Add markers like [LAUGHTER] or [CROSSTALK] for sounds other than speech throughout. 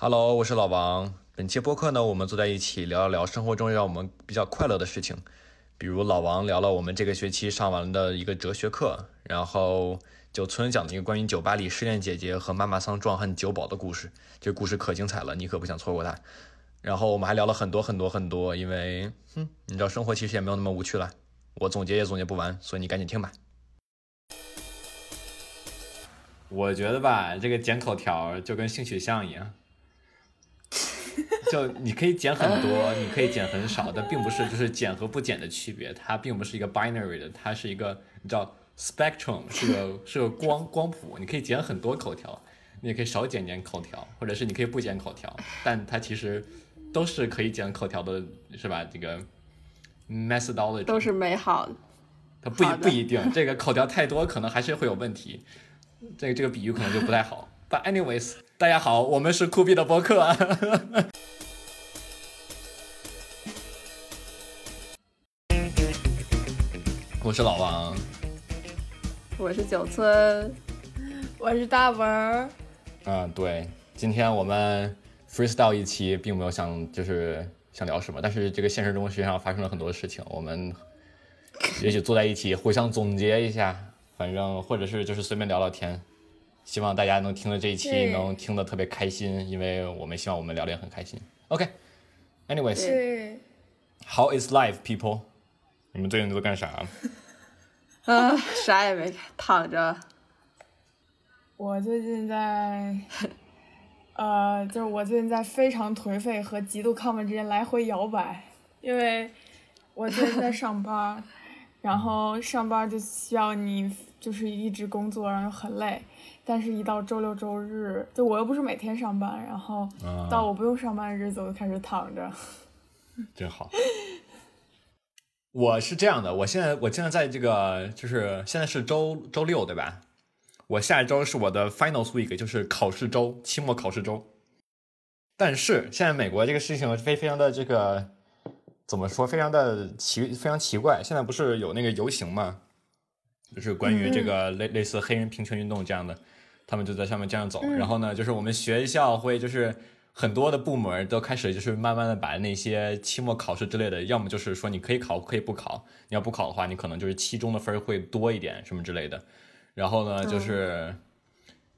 Hello，我是老王。本期播客呢，我们坐在一起聊一聊生活中让我们比较快乐的事情，比如老王聊了我们这个学期上完的一个哲学课，然后九村讲了一个关于酒吧里失恋姐姐和妈妈桑壮汉酒保的故事，这故事可精彩了，你可不想错过它。然后我们还聊了很多很多很多，因为，哼，你知道生活其实也没有那么无趣了，我总结也总结不完，所以你赶紧听吧。我觉得吧，这个剪口条就跟性取向一样。就你可以减很多，你可以减很少，但并不是就是减和不减的区别，它并不是一个 binary 的，它是一个你知道 spectrum 是个是个光光谱，你可以减很多口条，你也可以少减点口条，或者是你可以不减口条，但它其实都是可以减口条的，是吧？这个 methodology 都是美好，它不不一定，这个口条太多可能还是会有问题，这个这个比喻可能就不太好。But anyways，大家好，我们是酷毙的播客。[LAUGHS] 我是老王，我是九村，我是大文儿。嗯，对，今天我们 freestyle 一期，并没有想就是想聊什么，但是这个现实中实际上发生了很多事情，我们也许坐在一起互相总结一下，反正或者是就是随便聊聊天。希望大家能听了这一期能听得特别开心，因为我们希望我们聊得也很开心。OK，anyways，how is life, people？你们最近都干啥？啊，[LAUGHS] 啥也没干，躺着。我最近在，呃，就是我最近在非常颓废和极度亢奋之间来回摇摆，因为我最近在上班，然后上班就需要你就是一直工作，然后很累。但是，一到周六周日，就我又不是每天上班，然后到我不用上班的日子，我就开始躺着。真好。我是这样的，我现在我现在在这个就是现在是周周六对吧？我下一周是我的 final week，就是考试周，期末考试周。但是现在美国这个事情非非常的这个怎么说？非常的奇，非常奇怪。现在不是有那个游行嘛？就是关于这个类类似黑人平权运动这样的。他们就在上面这样走，然后呢，就是我们学校会就是很多的部门都开始就是慢慢的把那些期末考试之类的，要么就是说你可以考，可以不考，你要不考的话，你可能就是期中的分会多一点什么之类的。然后呢，就是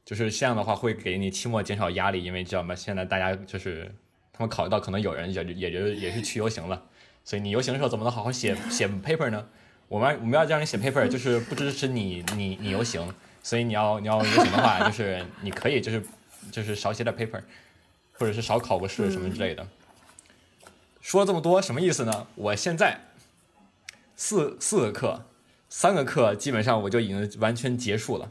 就是这样的话会给你期末减少压力，因为知道吗？现在大家就是他们考虑到可能有人也也就也是去游行了，所以你游行的时候怎么能好好写写 paper 呢？我们我们要让你写 paper，就是不支持你你你游行。所以你要你要游行的话，就是你可以就是就是少写点 paper，或者是少考个试什么之类的。说了这么多什么意思呢？我现在四四个课，三个课基本上我就已经完全结束了。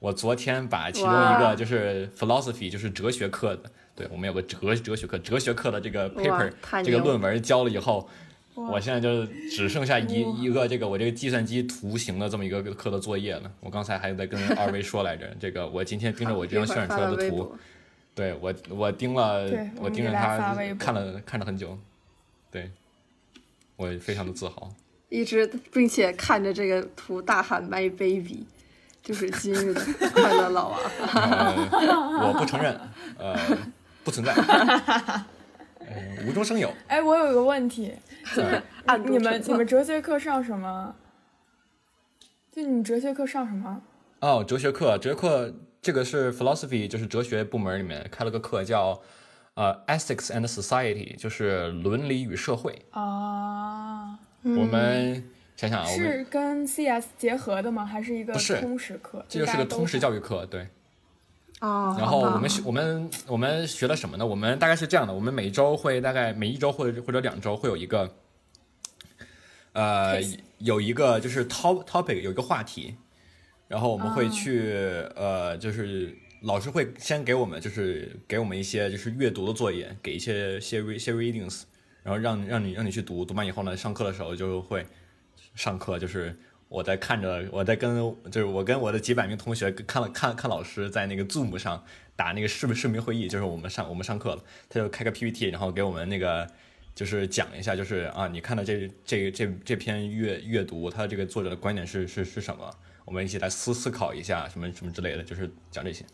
我昨天把其中一个就是 philosophy 就是哲学课的，对我们有个哲哲学课，哲学课的这个 paper 这个论文交了以后。我现在就只剩下一一个这个我这个计算机图形的这么一个课的作业了。我刚才还在跟二位说来着，这个我今天盯着我这张渲染出来的图，对我我盯了，我盯着他看了看了很久，对，我非常的自豪，[LAUGHS] 一直并且看着这个图大喊 “my baby”，就是今日的 [LAUGHS] 快乐老王。我不承认，呃，不存在。无中生有。哎，我有一个问题，[LAUGHS] 你们你们哲学课上什么？就你哲学课上什么？哦，哲学课，哲学课这个是 philosophy，就是哲学部门里面开了个课，叫呃 ethics and society，就是伦理与社会。啊。我们想想啊，是跟 CS 结合的吗？还是一个通识课？这就是个通识教育课，对。哦，然后我们学我们我们学了什么呢？我们大概是这样的：我们每周会大概每一周或者或者两周会有一个，呃，有一个就是 top topic 有一个话题，然后我们会去呃，就是老师会先给我们就是给我们一些就是阅读的作业，给一些些些 readings，然后让让你让你去读，读完以后呢，上课的时候就会上课就是。我在看着，我在跟，就是我跟我的几百名同学看了看看老师在那个 Zoom 上打那个视视频会议，就是我们上我们上课了，他就开个 PPT，然后给我们那个就是讲一下，就是啊，你看到这这这这篇阅阅读，他这个作者的观点是是是什么？我们一起来思思考一下什么什么之类的，就是讲这些。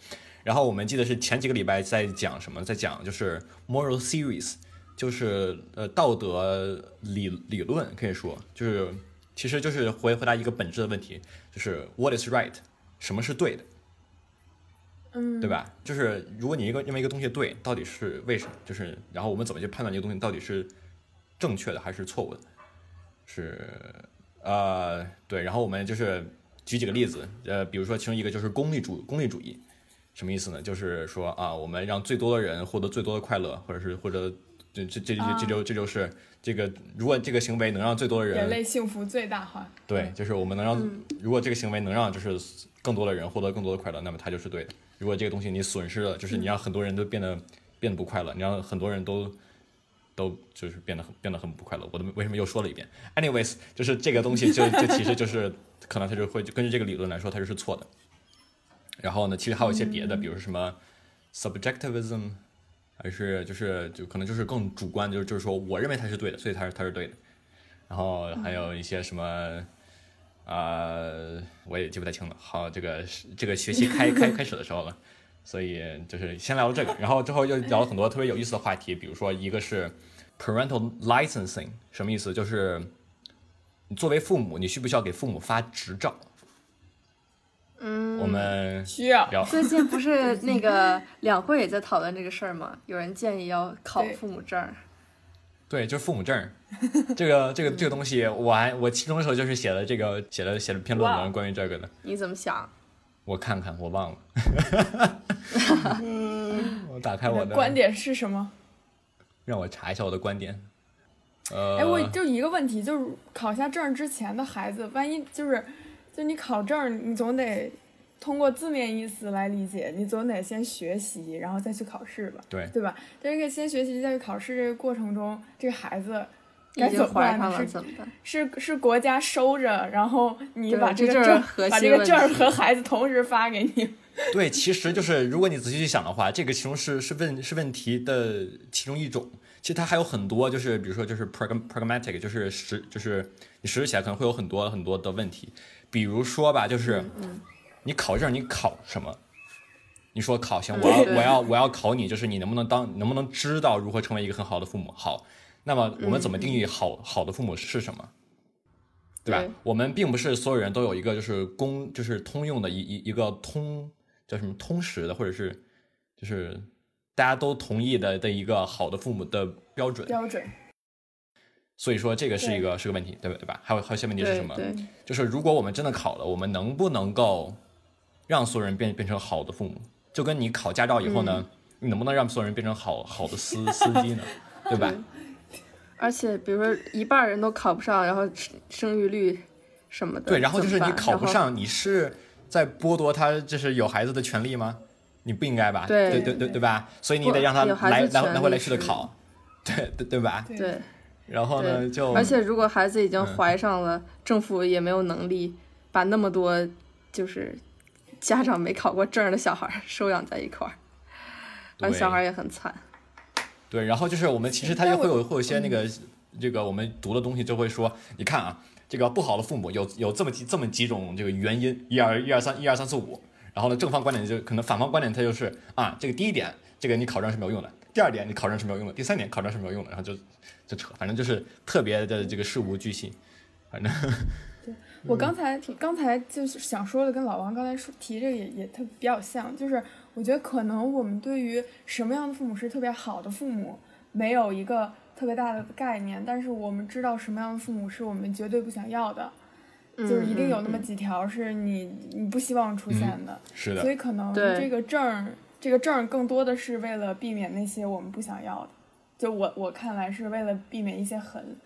然后我们记得是前几个礼拜在讲什么，在讲就是 moral theories，就是呃道德理理论，可以说就是其实就是回回答一个本质的问题，就是 what is right，什么是对的，嗯，对吧？就是如果你一个认为一个东西对，到底是为什么？就是然后我们怎么去判断这个东西到底是正确的还是错误的？是呃对，然后我们就是举几个例子，呃，比如说其中一个就是功利主功利主义，什么意思呢？就是说啊，我们让最多的人获得最多的快乐，或者是或者这这这这这就这就是这个，如果这个行为能让最多的人人类幸福最大化。对，就是我们能让，嗯如果这个行为能让就是更多的人获得更多的快乐，那么它就是对的。如果这个东西你损失了，就是你让很多人都变得变得不快乐，你让很多人都都就是变得很变得很不快乐。我都为什么又说了一遍？anyways，就是这个东西就就其实就是可能他就会根据这个理论来说，他就是错的。然后呢，其实还有一些别的，比如说什么 subjectivism，还是就是就可能就是更主观，就是就是说我认为他是对的，所以他是他是对的。然后还有一些什么，呃，我也记不太清了。好，这个这个学期开 [LAUGHS] 开开始的时候了，所以就是先聊这个，然后之后又聊了很多特别有意思的话题，比如说一个是 parental licensing，什么意思？就是你作为父母，你需不需要给父母发执照？嗯，我们需要。[LAUGHS] 最近不是那个两会也在讨论这个事儿吗？[LAUGHS] 有人建议要考父母证儿。对，就是父母证儿，这个 [LAUGHS] 这个这个东西，我还我期中的时候就是写了这个写了写了篇论文关于这个的，你怎么想？我看看我忘了，嗯我打开你我的观点是什么？让我查一下我的观点。呃，哎，我就一个问题，就是考下证之前的孩子，万一就是，就你考证，你总得通过字面意思来理解，你总得先学习，然后再去考试吧，对对吧？在这个先学习再去考试这个过程中，这个孩子该怎么办是怎么办？是是国家收着，然后你把这个证把这个证和孩子同时发给你。[LAUGHS] 对，其实就是如果你仔细去想的话，这个其中是是问是问题的其中一种。其实它还有很多，就是比如说就是 pragm pragmatic，就是实就是你实施起来可能会有很多很多的问题。比如说吧，就是你考证，你考什么？你说考行，我要我要我要考你，就是你能不能当能不能知道如何成为一个很好的父母？好，那么我们怎么定义好好的父母是什么？对吧？我们并不是所有人都有一个就是公就是通用的一一一个通叫什么通识的，或者是就是大家都同意的的一个好的父母的标准。标准，所以说这个是一个是个问题，对吧？对吧？还有还有一些问题是什么？就是如果我们真的考了，我们能不能够让所有人变变成好的父母？就跟你考驾照以后呢，嗯你能不能让所有人变成好好的司司机呢？对吧？而且比如说一半人都考不上，然后生生育率什么的，对，然后就是你考不上，你是在剥夺他就是有孩子的权利吗？你不应该吧？对对对对对吧？所以你得让他孩来来来回来去的考，对对对吧？对对然后呢，就而且如果孩子已经嗯怀上了，政府也没有能力把那么多就是家长没考过证儿的小孩儿收养在一块儿，而对小孩儿也很惨。对，然后就是我们其实它但我就会有会有一些那个这个我们读的东西就会说，你看啊，这个不好的父母有有这么几这么几种这个原因，一二一二三一二三四五。然后呢，正方观点就可能反方观点它就是啊，这个第一点，这个你考证是没有用的；第二点，你考证是没有用的；第三点，考证是没有用的。然后就就扯，反正就是特别的这个事无巨细，反正 [LAUGHS] 对我刚才刚才就是想说的，跟老王刚才说提这个也也特比较像，就是我觉得可能我们对于什么样的父母是特别好的父母，没有一个特别大的概念，但是我们知道什么样的父母是我们绝对不想要的，就是一定有那么几条是你你不希望出现的，是的。所，以可能对这个证儿这个证儿更多的是为了避免那些我们不想要的，就我我看来是为了避免一些很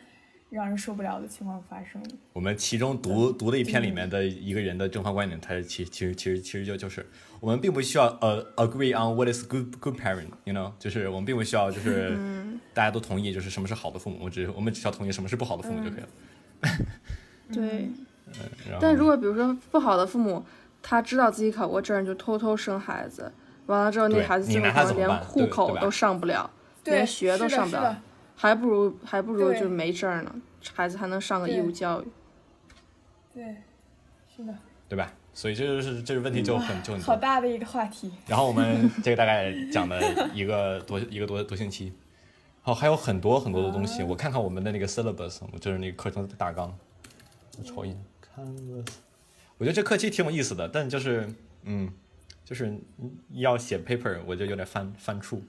让人受不了的情况发生。我们其中读读的一篇里面的一个人的正方观点，他其其实其实其实就就是我们并不需要呃 agree on what is good good parent，you know，就是我们并不需要就是大家都同意就是什么是好的父母，我只我们只需要同意什么是不好的父母就可以了。[LAUGHS] 对，但如果比如说不好的父母，他知道自己考过证，就偷偷生孩子，完了之后那孩子你拿他最后可能怎么办对连户口都上不了，连学都上不了，还不如还不如对就没证呢，孩子还能上个义务教育。对，是的。对吧？所以这就是这个问题就很就很多。好大的一个话题。然后我们 [LAUGHS] 这个大概讲了一个多一个多多星期，好还有很多很多的东西。我看看我们的那个 syllabus，就是那个课程大纲。我瞅一眼。我觉得这课题挺有意思的，但就是嗯，就是要写 paper，我就有点犯犯怵。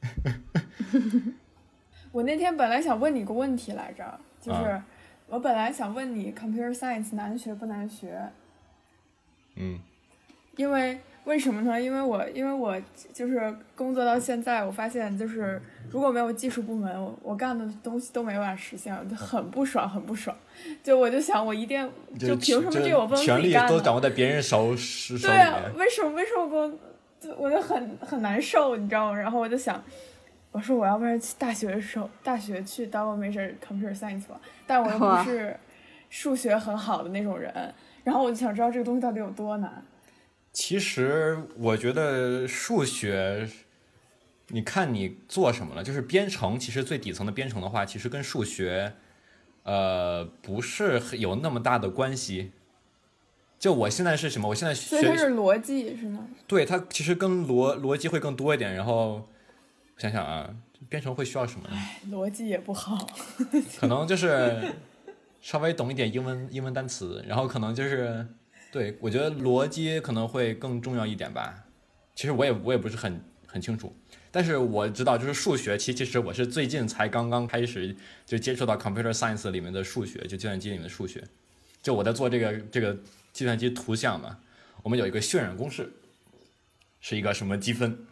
[LAUGHS] 我那天本来想问你个问题来着，就是啊我本来想问你 computer science 难学不难学？嗯因为为什么呢？因为我因为我就是工作到现在，我发现就是如果没有技术部门，我我干的东西都没办法实现，我就很不爽，很不爽。就我就想，我一定就凭什么这我不能自权力己干呢？都掌握在别人手手手对啊，。为什么为什么我就我就很很难受，你知道吗？然后我就想，我说我要不然去大学的时候，大学去 double major computer science 吧，但我又不是数学很好的那种人，然后我就想知道这个东西到底有多难。其实我觉得数学，你看你做什么了，就是编程。其实最底层的编程的话，其实跟数学，呃，不是有那么大的关系。就我现在是什么？我现在所以它学是逻辑是吗？对它其实跟逻逻辑会更多一点。然后我想想啊，编程会需要什么呢？逻辑也不好。可能就是 [LAUGHS] 稍微懂一点英文英文单词，然后可能就是对我觉得逻辑可能会更重要一点吧。其实我也我也不是很很清楚，但是我知道就是数学，其其实我是最近才刚刚开始就接触到 computer science 里面的数学，就计算机里面的数学。就我在做这个这个计算机图像嘛，我们有一个渲染公式，是一个什么积分，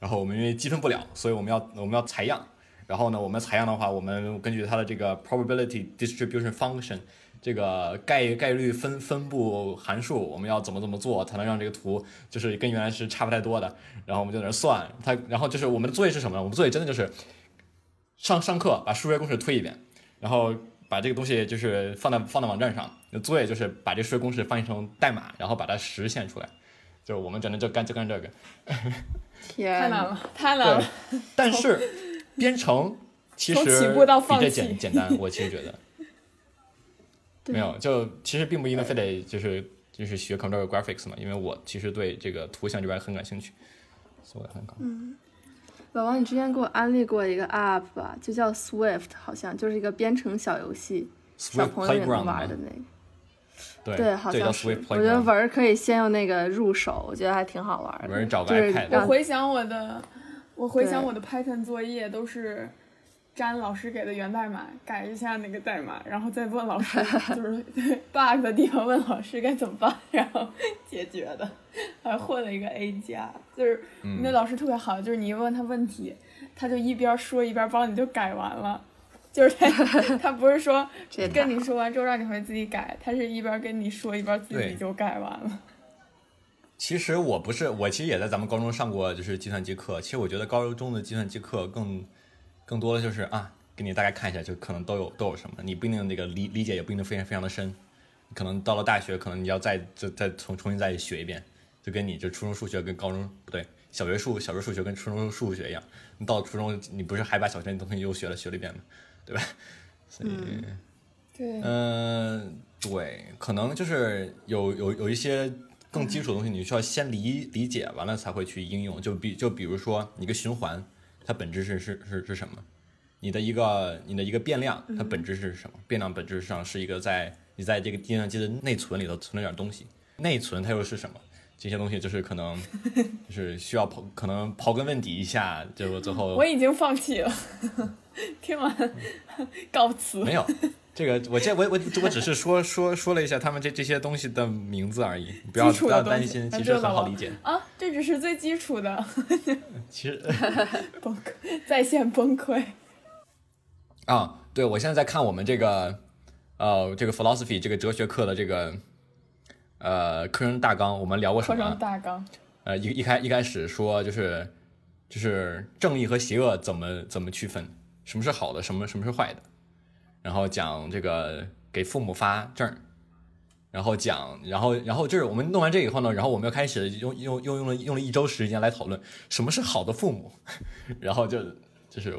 然后我们因为积分不了，所以我们要我们要采样。然后呢，我们采样的话，我们根据它的这个 probability distribution function 这个概概率分分布函数，我们要怎么怎么做才能让这个图就是跟原来是差不太多的？然后我们就在那算它，然后就是我们的作业是什么呢？我们作业真的就是上上课把数学公式推一遍，然后把这个东西就是放在放在网站上，作业就是把这数学公式翻译成代码，然后把它实现出来。就是我们真的就干就干这个，[LAUGHS] 天，太难了，太难了。但 [LAUGHS] 是编程其从实起步到比这放弃简简单，我其实觉得对没有，就其实并不一定非得就是就是学 computer graphics 嘛，因为我其实对这个图像这边很感兴趣，所以我很高。老王，你之前给我安利过一个 app 吧，就叫 Swift，好像就是一个编程小游戏，小朋友也能玩的那个。对对，好像。我觉得。玩儿可以先用那个入手，我觉得还挺好玩的。文儿找个就是 iPad 我回想我的，我回想我的 Python 作业都是粘老师给的源代码，改一下那个代码，然后再问老师，[LAUGHS] 就是对 bug 的地方问老师该怎么办，然后解决的，还混了一个 A 加，就是嗯那老师特别好，就是你一问他问题，他就一边说一边帮你就改完了。就是他，[LAUGHS] 他不是说 [LAUGHS] 跟你说完之后让你回去自己改，他是一边跟你说一边自己就改完了。其实我不是，我其实也在咱们高中上过就是计算机课。其实我觉得高中的计算机课更更多的就是啊，给你大概看一下，就可能都有都有什么，你不一定那个理理解也不一定非常非常的深，可能到了大学，可能你要再再再重重新再学一遍，就跟你就初中数学跟高中不对，小学数小学数学跟初中数学一样，你到初中你不是还把小学的东西又学了学了一遍吗？对吧？所以。对，嗯，对，可能就是有有有一些更基础的东西，你需要先理理解完了才会去应用。就比就比如说你一个循环，它本质是是是是什么？你的一个你的一个变量，它本质是什么？变量本质上是一个在你在这个计算机的内存里头存了点东西，内存它又是什么？这些东西就是可能 [LAUGHS] 就是需要刨可能刨根问底一下，就最后我已经放弃了，[LAUGHS] 听完 [LAUGHS] 告辞。没有，这个我这我我我只是说说说了一下他们这这些东西的名字而已，不要不要担心，其实很好理解。啊，这只是最基础的，[LAUGHS] 其实崩溃，在线崩溃。啊，对我现在在看我们这个呃这个 philosophy 这个哲学课的这个呃课程大纲，我们聊过什么课程么？大纲，呃一一开一开始说就是就是正义和邪恶怎么怎么区分，什么是好的，什么什么是坏的，然后讲这个给父母发证。然后讲，然后，然后就是我们弄完这以后呢，然后我们又开始用用用用了用了一周时间来讨论什么是好的父母，[LAUGHS] 然后就就是，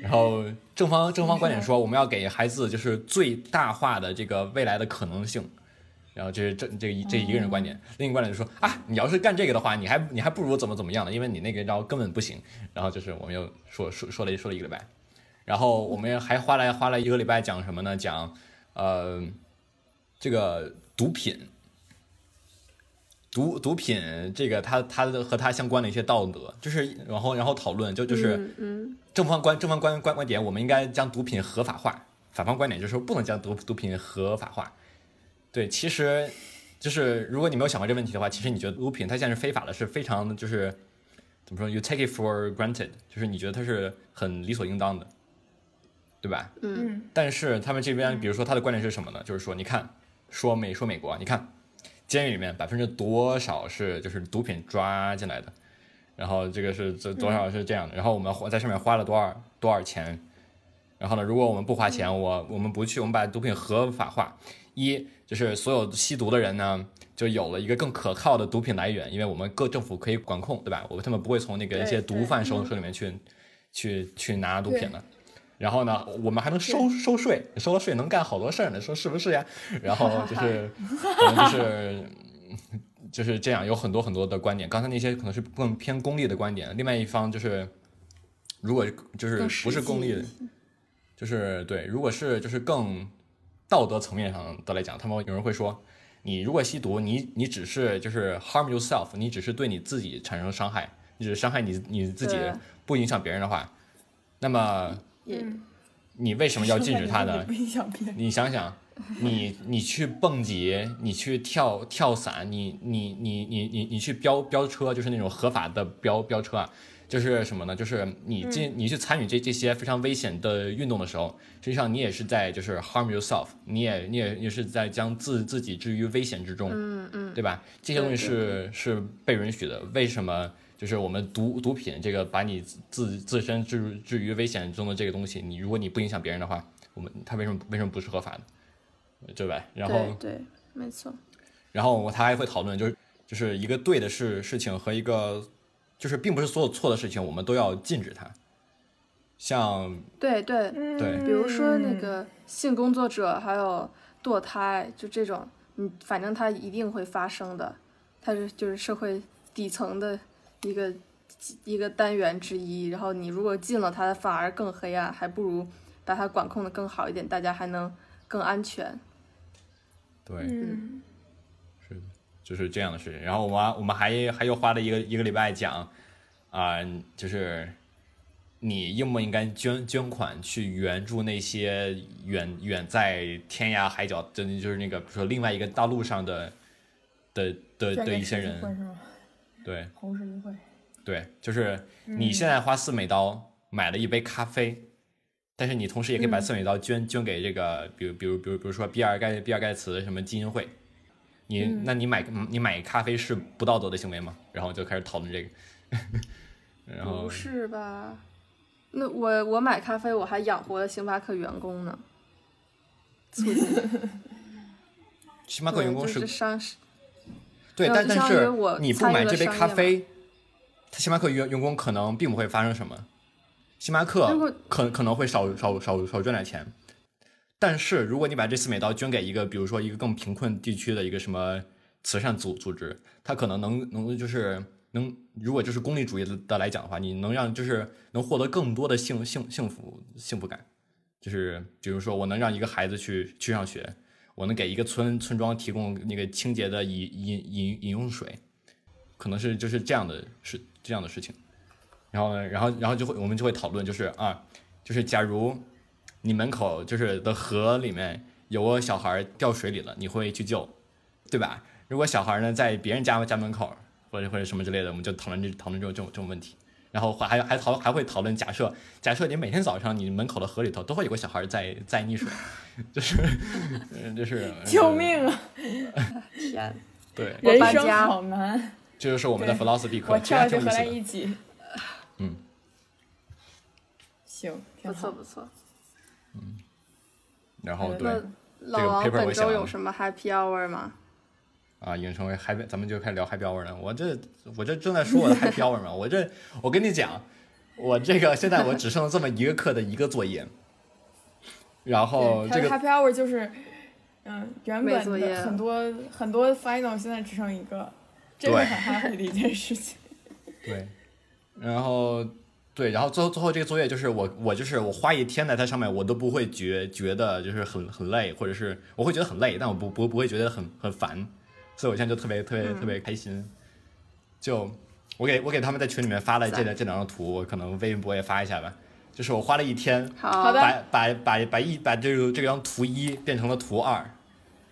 然后正方正方观点说我们要给孩子就是最大化的这个未来的可能性，然后这是这这这一个人观点，另一个观点就说啊，你要是干这个的话，你还你还不如怎么怎么样呢？因为你那个招根本不行。然后就是我们又说说说了说了一个礼拜，然后我们还花了花了一个礼拜讲什么呢？讲呃这个毒品，毒毒品这个它它的和它相关的一些道德，就是然后然后讨论就就是正方观正方观观观点，我们应该将毒品合法化；反方观点就是说不能将毒毒品合法化。对，其实就是如果你没有想过这个问题的话，其实你觉得毒品它现在是非法的，是非常就是怎么说？You take it for granted，就是你觉得它是很理所应当的，对吧？嗯嗯但是他们这边，比如说他的观点是什么呢？就是说，你看，说美说美国，你看监狱里面百分之多少是就是毒品抓进来的，然后这个是这多少是这样的，然后我们花在上面花了多少多少钱，然后呢，如果我们不花钱，我我们不去，我们把毒品合法化，一就是所有吸毒的人呢。就有了一个更可靠的毒品来源，因为我们各政府可以管控，对吧？我他们不会从那个一些毒贩手手里面去去去拿毒品的。然后呢，我们还能收收税，收了税能干好多事儿呢，说是不是呀？然后就是，[LAUGHS] 可能就是就是这样，有很多很多的观点。刚才那些可能是更偏功利的观点，另外一方就是，如果就是不是功利的，就是对，如果是就是更道德层面上的来讲，他们有人会说，你如果吸毒，你你只是就是 harm yourself，你只是对你自己产生伤害，你只是伤害你你自己，不影响别人的话，那么也嗯，你为什么要禁止他呢。[LAUGHS] 你想想，你你去蹦极，你去跳跳伞，你你你你你你去飙飙车，就是那种合法的飙飙车啊，就是什么呢？就是你进你去参与这这些非常危险的运动的时候，实际上你也是在就是 harm yourself，你也你也也是在将自自己置于危险之中，嗯嗯对吧？这些东西是是被允许的，为什么？就是我们毒毒品这个把你自自身置入置于危险中的这个东西，你如果你不影响别人的话，我们它为什么为什么不是合法的，对吧？然后对对，没错。然后他还会讨论，就是就是一个对的事事情和一个就是并不是所有错的事情，我们都要禁止它。像对对，对比如说那个性工作者，还有堕胎，就这种，嗯，反正它一定会发生的，它是就是社会底层的一个一个单元之一。然后你如果进了它，反而更黑暗，还不如把它管控的更好一点，大家还能更安全。对，嗯是的，就是这样的事情。然后我们我们还还又花了一个一个礼拜讲，啊、就是你应不应该捐捐款去援助那些远远在天涯海角，真的就是那个比如说另外一个大陆上的的的的一些人？对红十字会。对，就是你现在花四美刀买了一杯咖啡。但是你同时也可以把四美刀捐、捐给这个，比如比如比如比如说比尔盖比尔盖茨什么基金会，你、那你买你买咖啡是不道德的行为吗？然后就开始讨论这个，[LAUGHS] 然后不是吧？那我我买咖啡，我还养活了星巴克员工呢。促进 [LAUGHS] 星巴克员工是就是商对，但但是你不买这杯咖啡，他星巴克员员工可能并不会发生什么，星巴克可可能会少少少少赚点钱，但是如果你把这四美刀捐给一个，比如说一个更贫困地区的一个什么慈善组组织，它可能能能就是能，如果就是功利主义的的来讲的话，你能让就是能获得更多的幸幸幸福幸福感，就是比如说我能让一个孩子去去上学，我能给一个村村庄提供那个清洁的饮饮饮饮用水，可能是就是这样的事这样的事情。然后呢，然后然后就会我们就会讨论，就是啊，就是假如你门口就是的河里面有个小孩掉水里了，你会去救，对吧？如果小孩呢在别人家家门口或者或者什么之类的，我们就讨论这讨论这种这种这种问题。然后还还讨还会讨论假设假设你每天早上你门口的河里头都会有个小孩在在溺水，就是嗯就是 [LAUGHS] 救命啊！天，对，我人生好难。这就是我们的对 philosophy 课，我跳下去和他。一起。嗯，[LAUGHS] 行，不。错不错。嗯然后对那老王 paper 我本周有什么 happy hour 吗？啊，已经成为 happy，咱们就开始聊 happy hour 了。我这我这正在说我的 happy hour 嘛，我这我跟你讲，我这个现在我只剩了这么一个课的一个作业，然后这个 happy hour 就是嗯，原本的很多很多 final 现在只剩一个，这是很 happy 的一件事情。[LAUGHS] 对，然后对，然后最后最后这个作业就是我我就是我花一天在它上面，我都不会觉觉得就是很很累，或者是我会觉得很累，但我不不不会觉得很很烦，所以我现在就特别特别特别开心。就我给我给他们在群里面发了这赞这两张图，我可能微博也发一下吧。就是我花了一天，好好的把把把把一把这个这张图一变成了图二，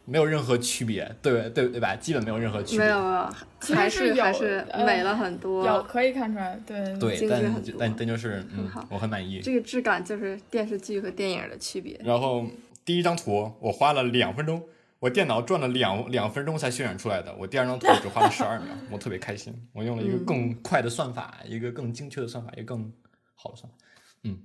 没有任何区别，对对对吧？基本没有任何区别。没有没有，其实还是还是呃美了很多。有可以看出来，对对，精致但很多但但就是嗯很好，我很满意。这个质感就是电视剧和电影的区别。然后第一张图我花了两分钟，我电脑转了两两分钟才渲染出来的。我第二张图只花了十二秒，我特别开心。我用了一个更快的算法，一个更精确的算法，一个更好的算法。嗯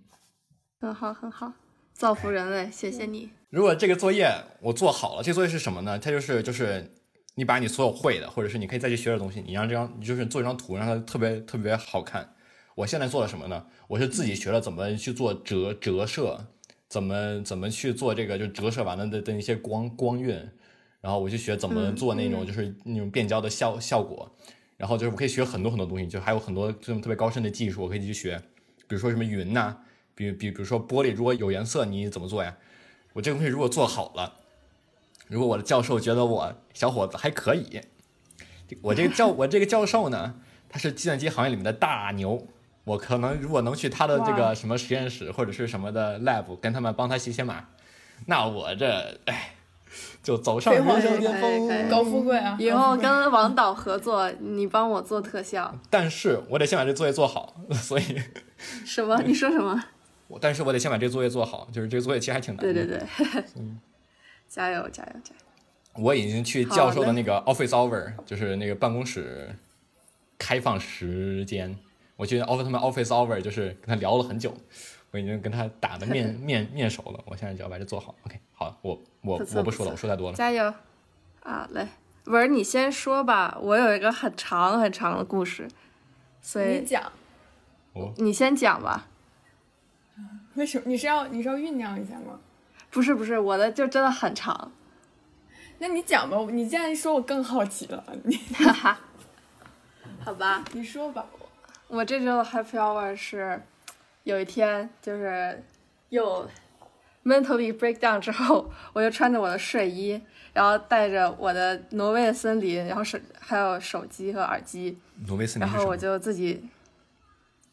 很好很好，造福人类，谢谢你。如果这个作业我做好了，这个作业是什么呢？它就是就是你把你所有会的，或者是你可以再去学的东西，你让这张你就是做一张图，让它特别特别好看。我现在做了什么呢？我是自己学了怎么去做折折射，怎么怎么去做这个就折射完了的的一些光光晕，然后我去学怎么做那种就是那种变焦的效效果，然后就是我可以学很多很多东西，就还有很多这种特别高深的技术我可以去学，比如说什么云呐、比比比如说玻璃如果有颜色你怎么做呀？我这个东西如果做好了，如果我的教授觉得我小伙子还可以，我这个教我这个教授呢，他是计算机行业里面的大牛。我可能如果能去他的这个什么实验室或者是什么的 lab 跟他们帮他写写码，那我这哎就走上人生巅峰。高富贵啊！以后跟王导合作，你帮我做特效。但是我得先把这作业做好，[LAUGHS] 所以什么？你说什么？我但是我得先把这作业做好，就是这个作业其实还挺难的。对对对，[LAUGHS] 加油加油加油！我已经去教授的那个 office hour，就是那个办公室开放时间，我觉得 office 他们 office hour，就是跟他聊了很久，我已经跟他打的面 [LAUGHS] 面面熟了，我现在只要把这做好。OK，好，我我不我不说了，我说太多了。加油！啊，来，文儿你先说吧，我有一个很长很长的故事，所以你讲，你先讲吧。[LAUGHS] 为什么你是要你是要酝酿一下吗？不是不是，我的就真的很长。那你讲吧，你这样一说，我更好奇了。你哈哈，[LAUGHS] 好吧，你说吧。我这周的 happy hour 是有一天就是又 mentally break down 之后，我就穿着我的睡衣，然后带着我的挪威的森林，然后手还有手机和耳机，挪威森林然后我？就自己，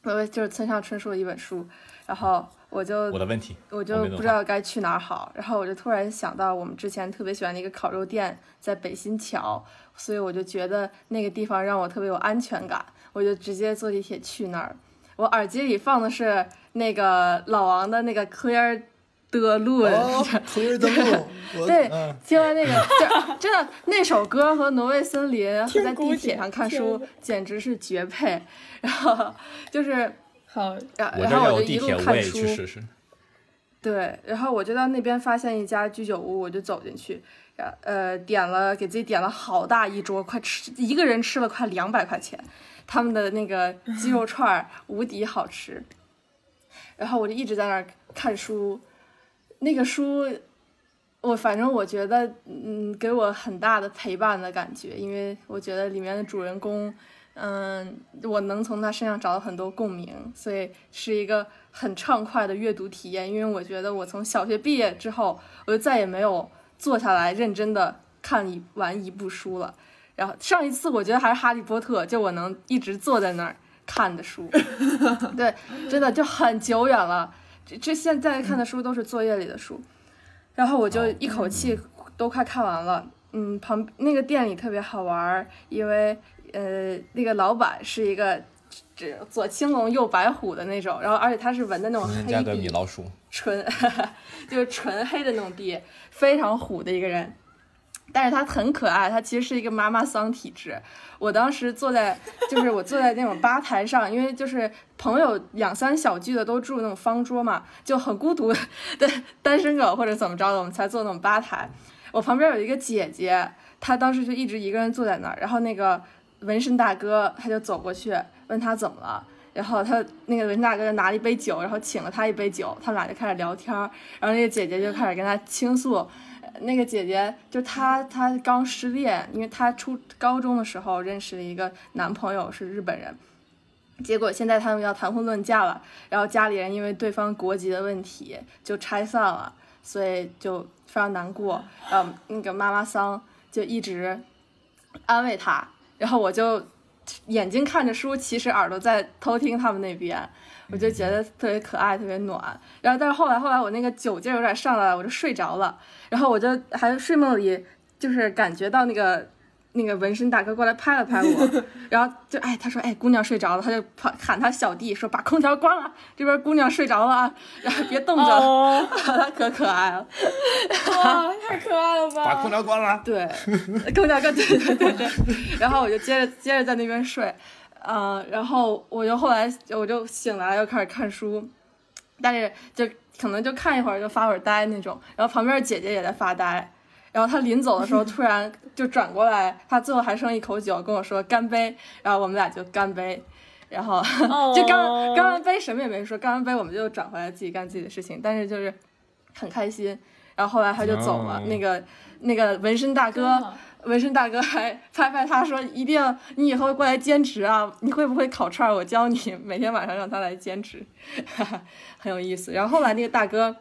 挪威就是村上春树的一本书，然后我就我的问题，我就不知道该去哪儿好，然后我就突然想到我们之前特别喜欢的一个烤肉店在北新桥，所以我就觉得那个地方让我特别有安全感，我就直接坐地铁去那儿。我耳机里放的是那个老王的那个 Clear 的路，[LAUGHS] 哦，clear the moon，对嗯，听完那个，就真的那首歌和《挪威森林》和在地铁上看书简直是绝配。然后就是，好，然后就一路看书，去试试。对，然后我就到那边发现一家居酒屋，我就走进去，然呃点了给自己点了好大一桌，快吃一个人吃了快两百块钱，他们的那个鸡肉串儿无敌好吃，然后我就一直在那儿看书，那个书我反正我觉得嗯给我很大的陪伴的感觉，因为我觉得里面的主人公。嗯，我能从他身上找到很多共鸣，所以是一个很畅快的阅读体验。因为我觉得我从小学毕业之后，我就再也没有坐下来认真的看一完一部书了。然后上一次我觉得还是《哈利波特》，就我能一直坐在那儿看的书。[LAUGHS] 对，真的就很久远了。这这现在看的书都是作业里的书，然后我就一口气都快看完了。嗯，旁那个店里特别好玩儿，因为呃，那个老板是一个这左青龙右白虎的那种，然后而且他是纹的那种黑笔家的米笔，老鼠，纯 [LAUGHS] 就是纯黑的那种地，非常虎的一个人。但是他很可爱，他其实是一个妈妈桑体质。我当时坐在，就是我坐在那种吧台上，因为就是朋友两三小聚的都住那种方桌嘛，就很孤独的单身狗或者怎么着的，我们才坐那种吧台。我旁边有一个姐姐，她当时就一直一个人坐在那儿，然后那个纹身大哥他就走过去问她怎么了，然后他那个纹身大哥就拿了一杯酒，然后请了他一杯酒，他们俩就开始聊天儿，然后那个姐姐就开始跟他倾诉，那个姐姐就她，她刚失恋，因为她初高中的时候认识了一个男朋友是日本人，结果现在他们要谈婚论嫁了，然后家里人因为对方国籍的问题就拆散了，所以就非常难过。然后那个妈妈桑就一直安慰她，然后我就眼睛看着书，其实耳朵在偷听他们那边。我就觉得特别可爱，特别暖。然后，但是后来，后来我那个酒劲有点上来了，我就睡着了。然后我就还睡梦里，就是感觉到那个那个纹身大哥过来拍了拍我，[LAUGHS] 然后就哎，他说哎，姑娘睡着了，他就跑喊他小弟说把空调关了，这边姑娘睡着了啊，然后别冻着，[LAUGHS] 他可可爱了，哇，太可爱了吧！把空调关了，对，空调关，对对对对。然后我就接着接着在那边睡。嗯，然后我就后来我就醒来又开始看书，但是就可能就看一会儿就发会儿呆那种。然后旁边姐姐也在发呆，然后他临走的时候突然就转过来，他最后还剩一口酒跟我说干杯，然后我们俩就干杯，然后 [LAUGHS] 就干干完杯什么也没说，干完杯我们就转回来自己干自己的事情，但是就是很开心。然后后来他就走了，那个那个纹身大哥。纹身大哥还拍拍他说：“一定，你以后过来兼职啊！你会不会烤串？我教你，每天晚上让他来兼职，[LAUGHS] 很有意思。”然后后来那个大哥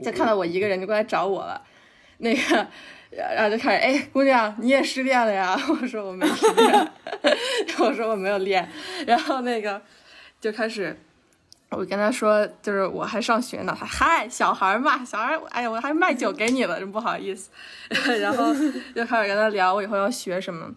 就看到我一个人，就过来找我了。那个，然后就开始：“哎，姑娘，你也失恋了呀？” [LAUGHS] 我说：“我没失恋。[LAUGHS] ”我说：“我没有恋。”然后那个就开始。我跟他说，就是我还上学呢。他嗨，小孩嘛，小孩，哎呀，我还卖酒给你了，真不好意思。[LAUGHS] 然后就开始跟他聊我以后要学什么，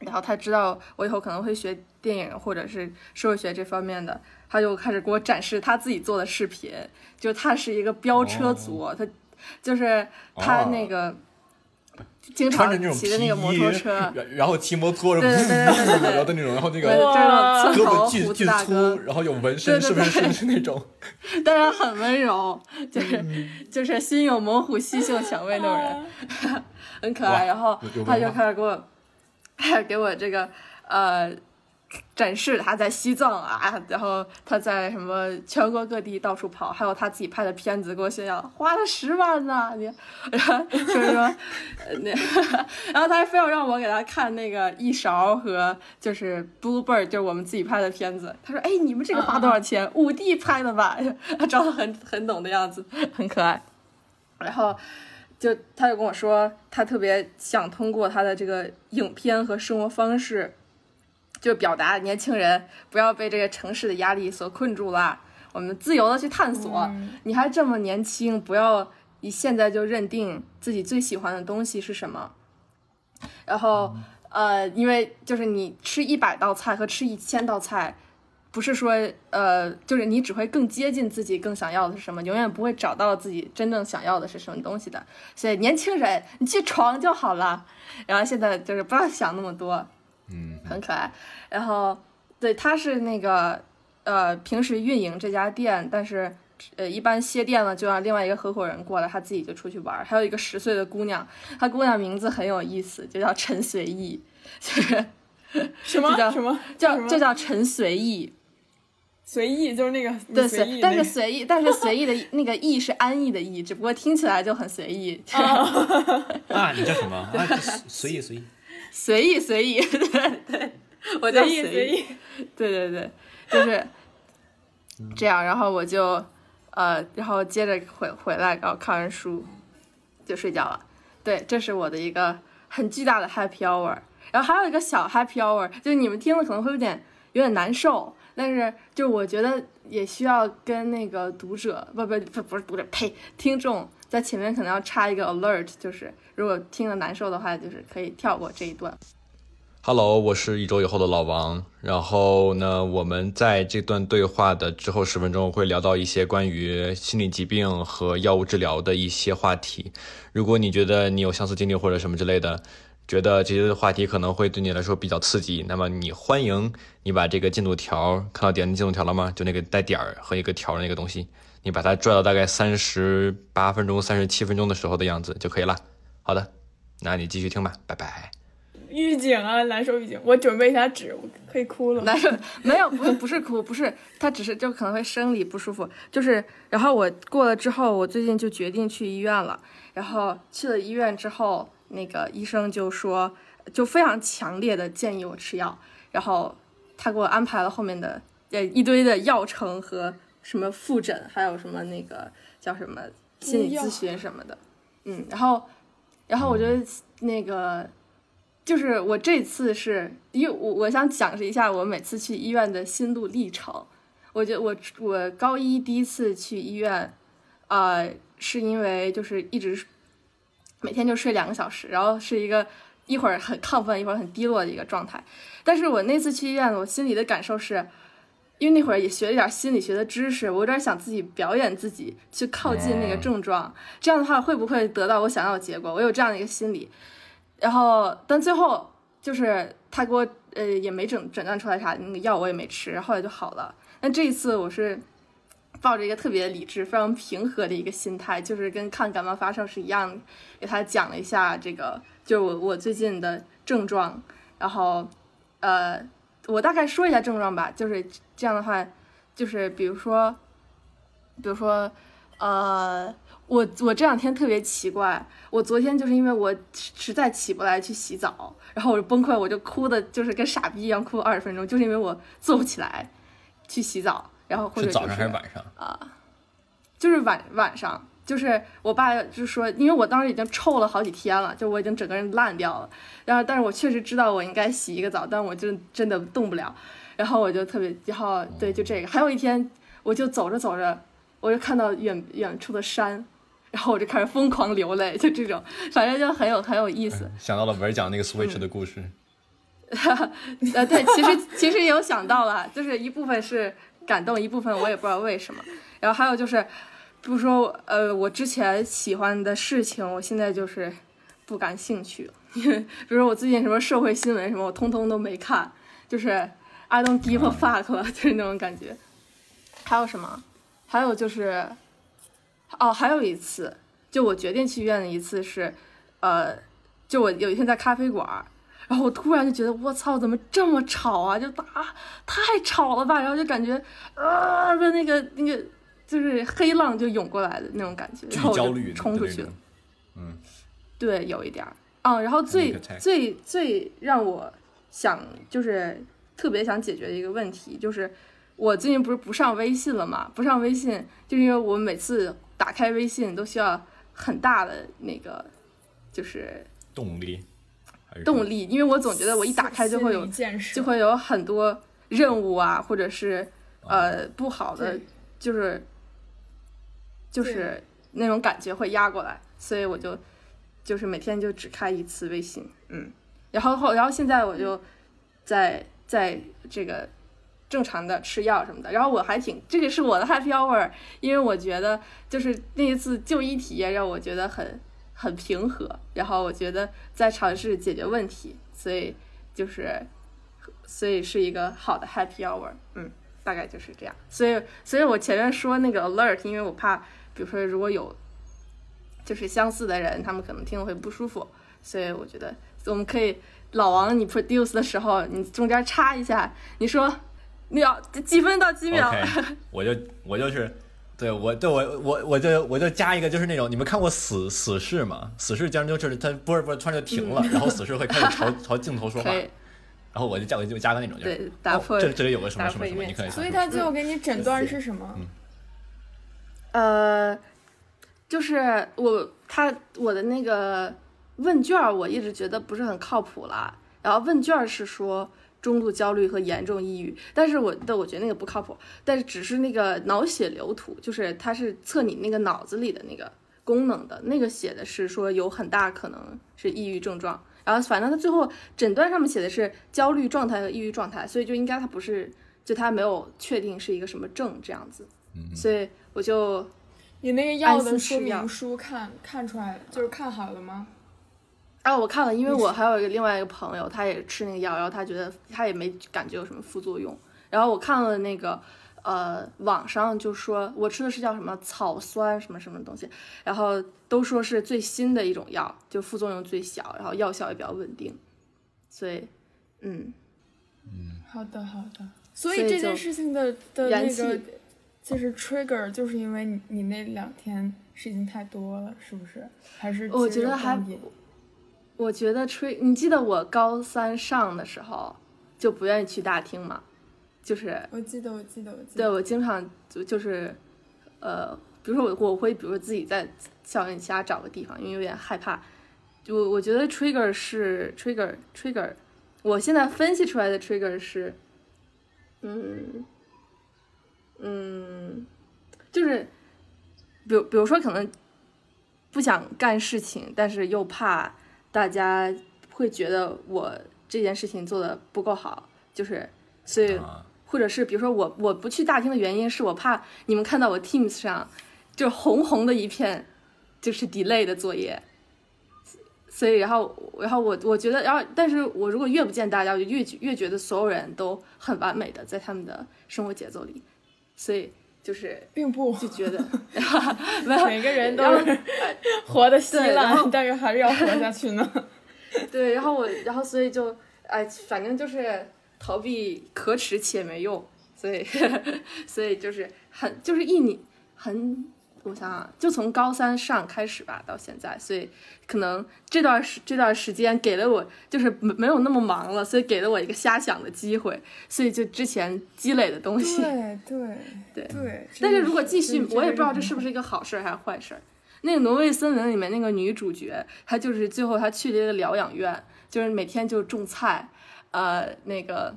然后他知道我以后可能会学电影或者是社会学这方面的，他就开始给我展示他自己做的视频。就他是一个飙车族，他就是他那个。经常骑的那个摩托车，然后骑摩托，对对对对对，的那种，然后那个胳膊巨巨粗，然后有纹身，是不是是那种？但是很温柔，就是 [LAUGHS] 就是心有猛虎，细嗅蔷薇那种人，很可爱。然后他就开始给我，给我这个呃。展示他在西藏啊，然后他在什么全国各地到处跑，还有他自己拍的片子给我炫耀，花了十万呢，你，[LAUGHS] 然后就是说，[LAUGHS] 那，[LAUGHS] 然后他还非要让我给他看那个一勺和就是 Bluebird，就是我们自己拍的片子。他说，哎，你们这个花多少钱？五 D 拍的吧？他装的很很懂的样子，很可爱。然后就他就跟我说，他特别想通过他的这个影片和生活方式。就表达年轻人不要被这个城市的压力所困住了，我们自由的去探索。你还这么年轻，不要你现在就认定自己最喜欢的东西是什么。然后，呃，因为就是你吃一百道菜和吃一千道菜，不是说呃，就是你只会更接近自己更想要的是什么，永远不会找到自己真正想要的是什么东西的。所以年轻人，你去闯就好了。然后现在就是不要想那么多。嗯，很可爱。然后，对，他是那个，呃，平时运营这家店，但是，呃，一般歇店了就让另外一个合伙人过来，他自己就出去玩。还有一个十岁的姑娘，她姑娘名字很有意思，就叫陈随意，[LAUGHS] 就是什么叫什么叫就叫陈随意，随意就是那个对随，但是随意，但是随意的那个意是安逸的意，只不过听起来就很随意。[LAUGHS] 啊，你叫什么？啊，随意随意。随意随意，[LAUGHS] 对对，我叫随意，对对对，就是这样。然后我就呃，然后接着回回来，然后看完书就睡觉了。对，这是我的一个很巨大的 happy hour。然后还有一个小 happy hour，就你们听了可能会有点有点难受，但是就我觉得也需要跟那个读者不不不不是读者，呸，听众在前面可能要插一个 alert，就是。如果听了难受的话，就是可以跳过这一段。Hello，我是一周以后的老王。然后呢，我们在这段对话的之后十分钟会聊到一些关于心理疾病和药物治疗的一些话题。如果你觉得你有相似经历或者什么之类的，觉得这些话题可能会对你来说比较刺激，那么你欢迎你把这个进度条看到点进度条了吗？就那个带点儿和一个条的那个东西，你把它拽到大概三十八分钟、三十七分钟的时候的样子就可以了。好的，那你继续听吧，拜拜。预警啊，难受预警！我准备一下纸，我可以哭了。难受没有，不不是哭，不是，他只是就可能会生理不舒服，就是，然后我过了之后，我最近就决定去医院了，然后去了医院之后，那个医生就说，就非常强烈的建议我吃药，然后他给我安排了后面的呃一堆的药程和什么复诊，还有什么那个叫什么心理咨询什么的，嗯，然后然后我觉得那个。就是我这次是因为我我想讲一下我每次去医院的心路历程。我觉得我我高一第一次去医院，呃，是因为就是一直每天就睡两个小时，然后是一个一会儿很亢奋，一会儿很低落的一个状态。但是我那次去医院，我心里的感受是，因为那会儿也学了一点心理学的知识，我有点想自己表演自己，去靠近那个症状，这样的话会不会得到我想要的结果？我有这样的一个心理。然后，但最后就是他给我呃也没诊诊断出来啥，那个药我也没吃，后来就好了。但这一次我是抱着一个特别理智、非常平和的一个心态，就是跟看感冒发烧是一样的，给他讲了一下这个，就是我我最近的症状，然后呃我大概说一下症状吧，就是这样的话，就是比如说，比如说呃。我我这两天特别奇怪，我昨天就是因为我实在起不来去洗澡，然后我就崩溃，我就哭的，就是跟傻逼一样哭二十分钟，就是因为我坐不起来去洗澡，然后或者、就是、早上还是晚上啊、呃？就是晚晚上，就是我爸就说，因为我当时已经臭了好几天了，就我已经整个人烂掉了，然后但是我确实知道我应该洗一个澡，但我就真的动不了，然后我就特别，然后对，就这个，还有一天我就走着走着，我就看到远远处的山。然后我就开始疯狂流泪，就这种，反正就很有很有意思。想到了文讲那个 Switch 的故事，嗯、[LAUGHS] 呃，对，其实其实也有想到了，就是一部分是感动，一部分我也不知道为什么。然后还有就是，比如说呃，我之前喜欢的事情，我现在就是不感兴趣，[LAUGHS] 因为比如说我最近什么社会新闻什么，我通通都没看，就是 I don't give a fuck 了，[LAUGHS] 就是那种感觉。还有什么？还有就是。哦，还有一次，就我决定去医院的一次是，呃，就我有一天在咖啡馆，然后我突然就觉得我操，怎么这么吵啊？就啊，太吵了吧！然后就感觉啊的那个那个就是黑浪就涌过来的那种感觉，然后我就冲出去了。嗯，对，有一点儿啊。然后最最最让我想就是特别想解决的一个问题就是，我最近不是不上微信了嘛？不上微信，就因为我每次。打开微信都需要很大的那个，就是动力，动力，因为我总觉得我一打开就会有，就会有很多任务啊，或者是呃不好的，就是就是那种感觉会压过来，所以我就就是每天就只开一次微信，嗯，然后后然后现在我就在在这个。正常的吃药什么的，然后我还挺这个是我的 happy hour，因为我觉得就是那一次就医体验让我觉得很很平和，然后我觉得在尝试解决问题，所以就是所以是一个好的 happy hour，嗯，大概就是这样。所以所以我前面说那个 alert，因为我怕比如说如果有就是相似的人，他们可能听了会不舒服，所以我觉得我们可以老王你 produce 的时候，你中间插一下，你说。秒几分到几秒 okay, [LAUGHS] 我就我就是，对我对我我我就我就加一个就是那种你们看过死死侍吗？死侍经常就是他不是不是突然就停了，嗯、然后死侍会开始朝 [LAUGHS] 朝镜头说话，然后我就加我就加个那种就是对打破、哦、这这里有个什么什么什么，你可以。所以他最后给你诊断是什么？嗯、呃，就是我他我的那个问卷我一直觉得不是很靠谱啦，然后问卷是说。中度焦虑和严重抑郁，但是我的我觉得那个不靠谱，但是只是那个脑血流图，就是它是测你那个脑子里的那个功能的，那个写的是说有很大可能是抑郁症状，然后反正他最后诊断上面写的是焦虑状态和抑郁状态，所以就应该他不是，就他没有确定是一个什么症这样子，嗯、所以我就你那个药的说明书看看出来就是看好了吗？啊，我看了，因为我还有一个另外一个朋友，他也吃那个药，然后他觉得他也没感觉有什么副作用。然后我看了那个，呃，网上就说我吃的是叫什么草酸什么什么东西，然后都说是最新的一种药，就副作用最小，然后药效也比较稳定。所以，嗯，嗯好的好的。所所以这件事情的的那个就是 trigger，就是因为你你那两天事情太多了，是不是？还是我觉得还我觉得吹，你记得我高三上的时候就不愿意去大厅嘛，就是我记得我记得我记得对。我经常就就是，呃，比如说我我会比如说自己在校园其他找个地方，因为有点害怕。就我我觉得 trigger 是 trigger trigger，我现在分析出来的 trigger 是，嗯嗯，就是，比如比如说可能不想干事情，但是又怕大家会觉得我这件事情做的不够好，就是所以啊，或者是比如说我我不去大厅的原因是我怕你们看到我 Teams 上就红红的一片，就是 delay 的作业，所以然后然后我我觉得，然后但是我如果越不见大家，我就越越觉得所有人都很完美的在他们的生活节奏里，所以就是并不，就觉得 [LAUGHS] [LAUGHS] 每个人都是 [LAUGHS] 活得稀烂，但是还是要活下去呢。对，然后我，然后所以就，哎，反正就是逃避可耻且没用，所以，所以就是很，就是一年很，我想想，就从高三上开始吧，到现在，所以可能这段时这段时间给了我，就是没没有那么忙了，所以给了我一个瞎想的机会，所以就之前积累的东西，对对对对。但是如果继续我也不知道这是不是一个好事儿还是坏事儿。那个《挪威森林》里面那个女主角，她就是最后她去了一个疗养院，就是每天就种菜，呃，那个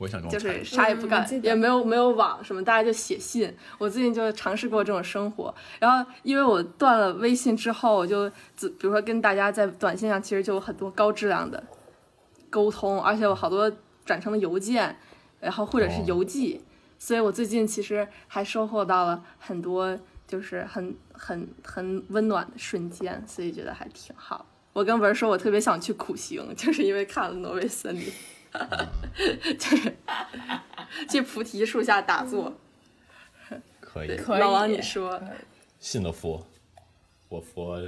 我也想就是啥也不干也没有没有网什么，大家就写信。我最近就尝试过这种生活，然后因为我断了微信之后，我就比如说跟大家在短信上其实就有很多高质量的沟通，而且我好多转成了邮件，然后或者是哦。邮寄，所以我最近其实还收获到了很多就是很很很温暖的瞬间，所以觉得还挺好。我跟文儿说，我特别想去苦行，就是因为看了《挪威森林》，[LAUGHS] 就是去菩提树下打坐。可以，可以。老王你说信了佛，我佛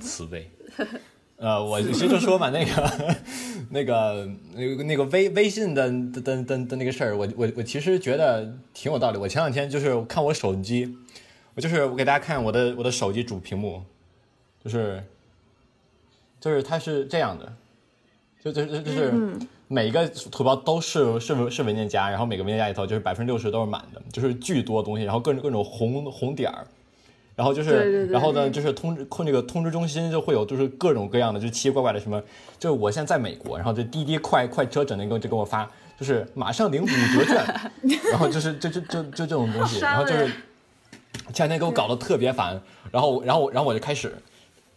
慈悲。[LAUGHS] 呃，我其实就说吧，那个、[LAUGHS] 那个、那个、那个微微信的的的的的那个事儿，我我我其实觉得挺有道理。我前两天就是看我手机，我就是我给大家看我的我的手机主屏幕，就是就是它是这样的，就就就就是每一个图标都是是是文件夹，然后每个文件夹里头就是百分之六十都是满的，就是巨多东西，然后各种各种红红点儿。然后就是，对对对然后呢，就是通知控这个通知中心就会有就是各种各样的，就奇奇怪怪的什么，就是我现在在美国，然后就滴滴快快车整那个就给我发，就是马上领五折券，[LAUGHS] 然后就是就就就就这种东西，然后就是前两天给我搞得特别烦，然后然后然后我就开始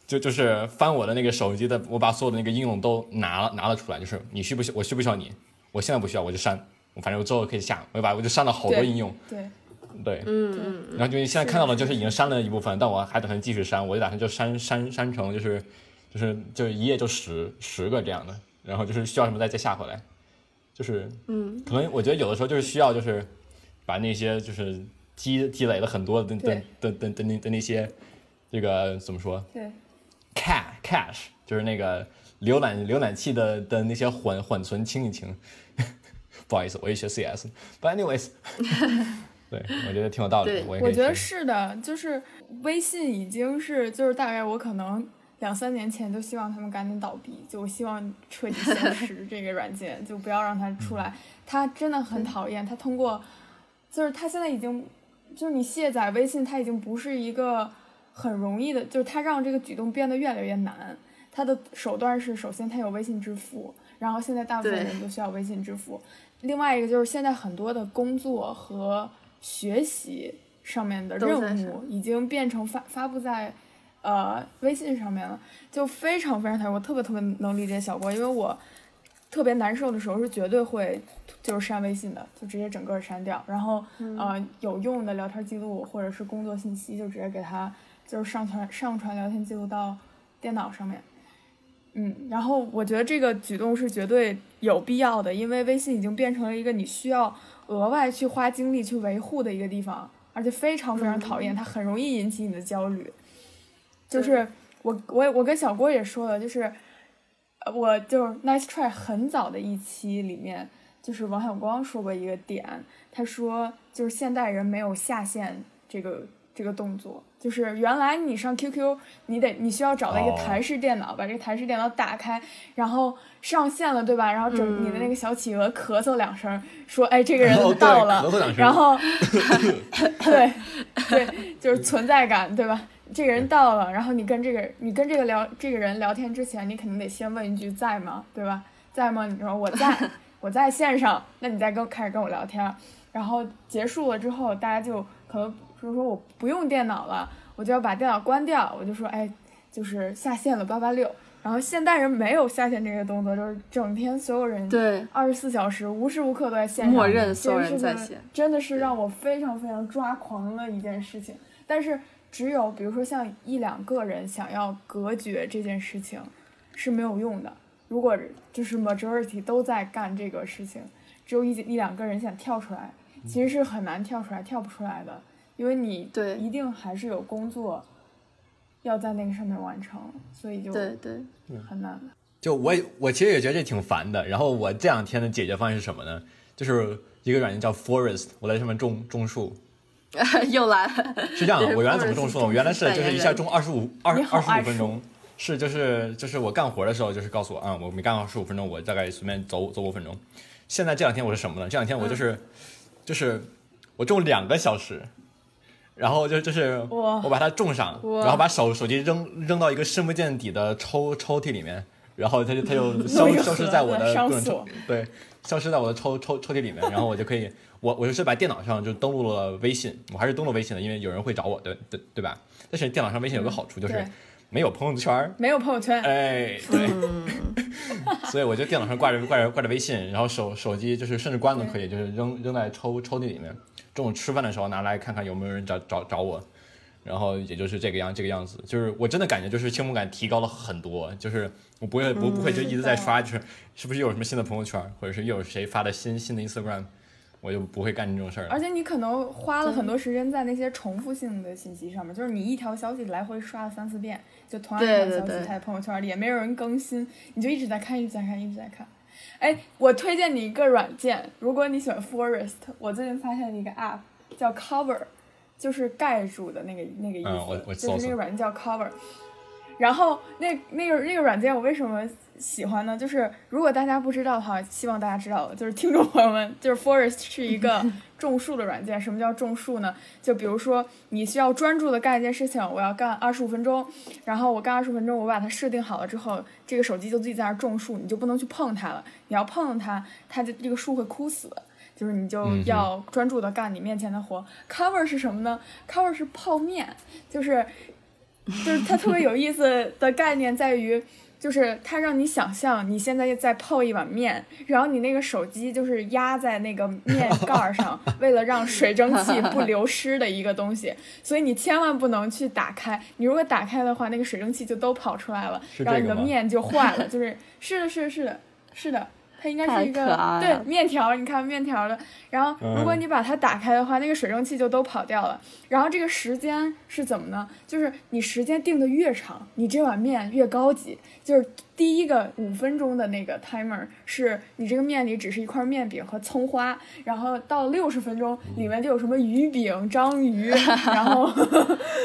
就就是翻我的那个手机的，我把所有的那个应用都拿了拿了出来，就是你需不需我需不需要你？我现在不需要我就删，我反正我之后可以下，我就把我就删了好多应用，对，对，嗯嗯，然后就现在看到的就是已经删了一部分，但我还打算继续删，我就打算就删删删成就是就是就是一页就十十个这样的，然后就是需要什么再再下回来，就是嗯，可能我觉得有的时候就是需要就是把那些就是积积累了很多的的的的的那的那些这个怎么说对，cache cache 就是那个浏览浏览器的的那些缓缓存清一清，[LAUGHS] 不好意思，我也学 CS，but anyways，[LAUGHS] 对我觉得挺有道理我也我觉得是的，就是微信已经是，就是大概我可能两三年前就希望他们赶紧倒闭，就我希望彻底消失这个软件，就不要让它出来。它真的很讨厌，它通过，就是它现在已经，就是你卸载微信，它已经不是一个很容易的，就是他让这个举动变得越来越难。他的手段是，首先他有微信支付，然后现在大部分人都需要微信支付。另外一个就是现在很多的工作和学习上面的任务已经变成发发布在呃微信上面了，就非常非常讨厌。我特别特别能理解小郭，因为我特别难受的时候是绝对会就是删微信的，就直接整个删掉，然后、呃有用的聊天记录或者是工作信息就直接给他就是上传上传聊天记录到电脑上面。嗯，然后我觉得这个举动是绝对有必要的，因为微信已经变成了一个你需要额外去花精力去维护的一个地方，而且非常非常讨厌，它很容易引起你的焦虑。就是我我我跟小郭也说了，就是呃我就是 Nice Try 很早的一期里面，就是王小光说过一个点，他说就是现代人没有下线这个这个动作，就是原来你上 QQ，你得你需要找到一个哦台式电脑，把这个台式电脑打开，然后上线了，对吧？然后整、嗯你的那个小企鹅咳嗽两声，说哎这个人到了，咳嗽两声然后 [LAUGHS] 对对，就是存在感，对吧？这个人到了，然后你跟这个你跟这个聊这个人聊天之前，你肯定得先问一句在吗？对吧？在吗？你说我在，[LAUGHS] 我在线上，那你再跟开始跟我聊天，然后结束了之后，大家就可能说说我不用电脑了，我就要把电脑关掉，我就说哎，就是下线了八八六。然后现代人没有下线这个动作，就是整天所有人对，二十四小时无时无刻都在线上，默认所有人在线。真的是让我非常非常抓狂的一件事情。但是只有比如说像一两个人想要隔绝这件事情是没有用的。如果就是 majority 都在干这个事情，只有一一两个人想跳出来，其实是很难跳出来，跳不出来的，因为你对一定还是有工作要在那个上面完成，所以就对对，很难。就我我其实也觉得这挺烦的。然后我这两天的解决方案是什么呢？就是一个软件叫 Forest，我在上面种种树。[LAUGHS] 又来了。是这样的，我原来怎么种树呢？我原来是就是一下种二十五二二十五分钟，是就是就是我干活的时候就是告诉我，嗯，我没干二十五分钟，我大概随便走走五分钟。现在这两天我是什么呢？这两天我就是、嗯就是我种两个小时。然后就就是我把它种上，然后把手手机扔扔到一个深不见底的抽抽屉里面，然后它就它就 [LAUGHS] 消消失在我的上各种对，消失在我的抽抽抽屉里面，然后我就可以，[LAUGHS] 我我就是把电脑上就登录了微信，我还是登录微信的，因为有人会找我，对对对吧？但是电脑上微信有个好处就是没有朋友圈，没有朋友圈，哎，对，嗯，[LAUGHS] 所以我就电脑上挂着挂着挂着微信，然后手手机就是甚至关都可以，就是扔扔在抽抽屉里面，中午吃饭的时候拿来看看有没有人找找找我。然后也就是这个样这个样子，就是我真的感觉就是幸福感提高了很多，就是我不会不不会就一直在刷，就是是不是又有什么新的朋友圈，或者是又有谁发的新新的 Instagram，我就不会干这种事儿了。而且你可能花了很多时间在那些重复性的信息上面，就是你一条消息来回刷了三四遍，就同样一条消息，在朋友圈里也没有人更新，你就一直在看，一直在看，一直在看。哎，我推荐你一个软件，如果你喜欢 Forest，我最近发现了一个 App 叫 Cover，就是盖住的那个那个意思，就是那个软件叫 Cover。然后那那个那个软件我为什么喜欢呢？就是如果大家不知道的话，希望大家知道了，就是听众朋友们，就是 Forest 是一个 [LAUGHS] 种树的软件。什么叫种树呢？就比如说你需要专注的干一件事情，我要干二十五分钟，然后我干二十五分钟，我把它设定好了之后，这个手机就自己在那儿种树，你就不能去碰它了。你要碰它，它就这个树会枯死。就是你就要专注的干你面前的活。Cover 是什么呢？Cover 是泡面，就是就是它特别有意思的概念在于，就是它让你想象你现在在泡一碗面，然后你那个手机就是压在那个面盖儿上，[LAUGHS] 为了让水蒸气不流失的一个东西，所以你千万不能去打开。你如果打开的话，那个水蒸气就都跑出来了，然后你的面就坏了。就是 [LAUGHS] 是的，是的，是的，是的。它应该是一个对面条，你看面条的，然后如果嗯你把它打开的话，那个水蒸气就都跑掉了。然后这个时间是怎么呢？就是你时间定的越长，你这碗面越高级。就是第一个五分钟的那个 timer 是你这个面里只是一块面饼和葱花，然后到六十分钟里面就有什么鱼饼、章鱼，[LAUGHS] 然后